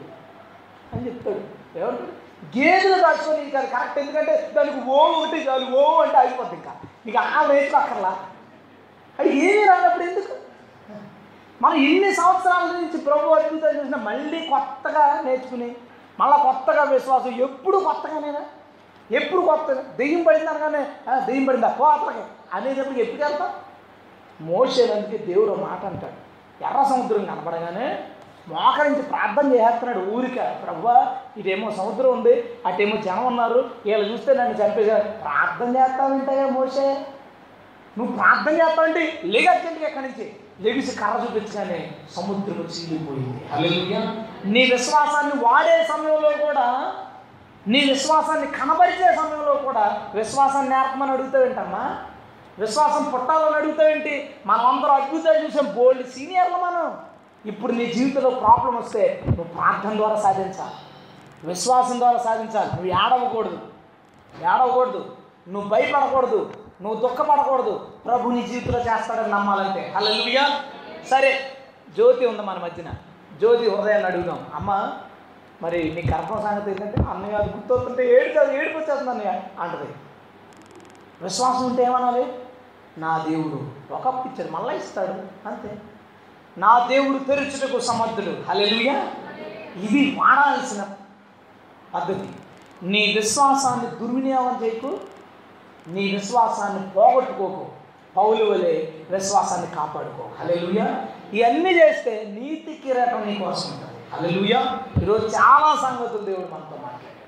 అని చెప్తాడు. ఏమంటాడు? గేదెలు కాల్చుకొని ఇంకా కరెక్ట్ ఎందుకంటే దానికి ఓ ఒకటి చాలు ఓ అంటే అయిపోద్ది ఇంకా. ఇక ఆ నేర్చుకోక్కర్లా అది ఏమీ రానప్పుడు ఎందుకు? మనం ఎన్ని సంవత్సరాల నుంచి ప్రభు అద్భుతాలు చూసినా మళ్ళీ కొత్తగా నేర్చుకుని మళ్ళీ కొత్తగా విశ్వాసం ఎప్పుడు కొత్తగానేనా? ఎప్పుడు కొత్తగా? దెయ్యం పడింది అనగానే దెయ్యం పడిందా? పో అనేటప్పుడు ఎప్పుడు వెళ్తాం? మోసేనందుకే దేవుడు మాట అంటాడు. ఎర్ర సముద్రం కనపడగానే మోకరించి ప్రార్థన చేసేస్తున్నాడు ఊరిక. ప్రభా ఇటేమో సముద్రం ఉంది అటేమో జనం ఉన్నారు వీళ్ళు చూస్తే నన్ను చంపేశారు. ప్రార్థన చేస్తావంటాయా మోసే నువ్వు ప్రార్థన చేస్తావంటే లేగచ్చండి ఎక్కడి నుంచి? లెగిసి కర్ర చూపించగానే సముద్రం చీలిపోయింది. హల్లెలూయా. నీ విశ్వాసాన్ని వాడే సమయంలో కూడా నీ విశ్వాసాన్ని కనబరిచే సమయంలో కూడా విశ్వాసాన్ని నేర్పమని అడుగుతావేంటమ్మా విశ్వాసం పుట్టాలని అడుగుతావేంటి మనం అందరూ అద్భుతాలు చూసాం బోల్డ్ సీనియర్లు మనం. ఇప్పుడు నీ జీవితంలో ప్రాబ్లం వస్తే నువ్వు ప్రార్థన ద్వారా సాధించాలి. విశ్వాసం ద్వారా సాధించాలి. నువ్వు ఏడవకూడదు. ఏడవకూడదు. నువ్వు భయపడకూడదు. నువ్వు దుఃఖపడకూడదు. ప్రభు నీ జీవితంలో చేస్తాడని నమ్మాలంటే. హలో సరే జ్యోతి ఉంది మన మధ్యన. జ్యోతి హృదయాన్ని అడుగుదాం. అమ్మ మరి నీ గర్భం సంగతి ఏంటంటే అన్నయ్య అది గుర్తొస్తుంటే ఏడు కాదు ఏడుపు వచ్చేస్తుంది అన్నయ్య అంటది. విశ్వాసం ఉంటే ఏమనాలి? నా దేవుడు. ఒకప్పుడు ఇచ్చాడు మళ్ళీ ఇస్తాడు. అంతే. నా దేవుడు తెరుచుటకు సమర్థుడు. హల్లెలూయా. ఇది వాడాల్సిన పద్ధతి. నీ విశ్వాసాన్ని దుర్వినియోగం చేయకు. నీ విశ్వాసాన్ని పోగొట్టుకోకు. పౌలు వలె విశ్వాసాన్ని కాపాడుకో. హలెలుయా ఇవన్నీ చేస్తే నీతి కిరీటం నీ కోసం ఉంటుంది. హల్లెలూయా. ఈరోజు చాలా సంగతులు దేవుడు మనతో మాట్లాడాడు.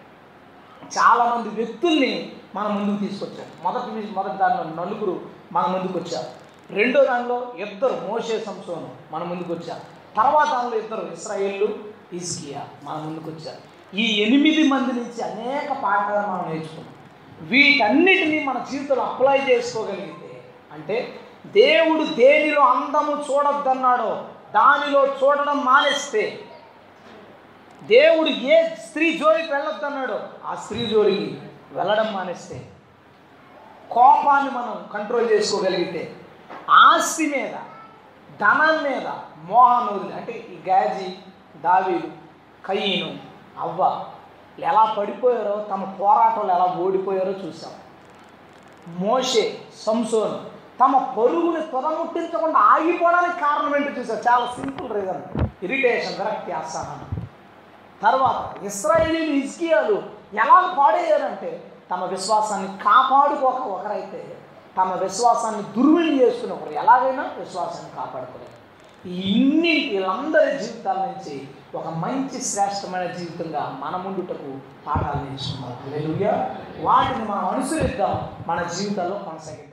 చాలామంది వ్యక్తుల్ని మన ముందుకు తీసుకొచ్చారు మొదటి మొదటి దానిలో నలుగురు మన ముందుకు వచ్చారు. రెండో దానిలో ఇద్దరు మోషే సంసోను మన ముందుకు వచ్చారు. తర్వాత దానిలో ఇద్దరు ఇస్రాయేళ్ళు ఇస్కియా మన ముందుకు వచ్చారు. ఈ ఎనిమిది మంది నుంచి అనేక పాఠాలు మనం నేర్చుకున్నాం. వీటన్నిటినీ మన జీవితంలో అప్లై చేసుకోగలిగితే అంటే దేవుడు దేనిలో అందము చూడొద్దన్నాడో దానిలో చూడడం మానేస్తే దేవుడు ఏ స్త్రీ జోలికి వెళ్ళొద్దన్నాడో ఆ స్త్రీ జోలికి వెళ్ళడం మానేస్తే కోపాన్ని మనం కంట్రోల్ చేసుకోగలిగితే ఆస్తి మీద ధనం మీద మోహాన్ని అంటే ఈ గాజీ దావీలు కయ్యను అవ్వ ఎలా పడిపోయారో తమ పోరాటంలో ఎలా ఓడిపోయారో చూసాం మోషే సంసోను తమ పరుగుని తుదముట్టించకుండా ఆగిపోవడానికి కారణం ఏంటో చూసారు చాలా సింపుల్ రీజన్ ఇరిటేషన్ విరక్తి అసహనం. తర్వాత ఇస్రాయేలీలు ఇస్కియాలు ఎలా పాడేయారంటే తమ విశ్వాసాన్ని కాపాడుకోక ఒకరైతే తమ విశ్వాసాన్ని దుర్వినియోగం చేసుకున్నప్పుడు ఒకరు ఎలాగైనా విశ్వాసాన్ని కాపాడుకోలేదు ఇన్ని వీళ్ళందరి జీవితాల నుంచి ఒక మంచి శ్రేష్టమైన జీవితంగా మన ముందుటకు పాఠాలు నేర్చుకున్నాం వాటిని మనం అనుసరిద్దాం. మన జీవితాల్లో కొనసాగిద్దాం.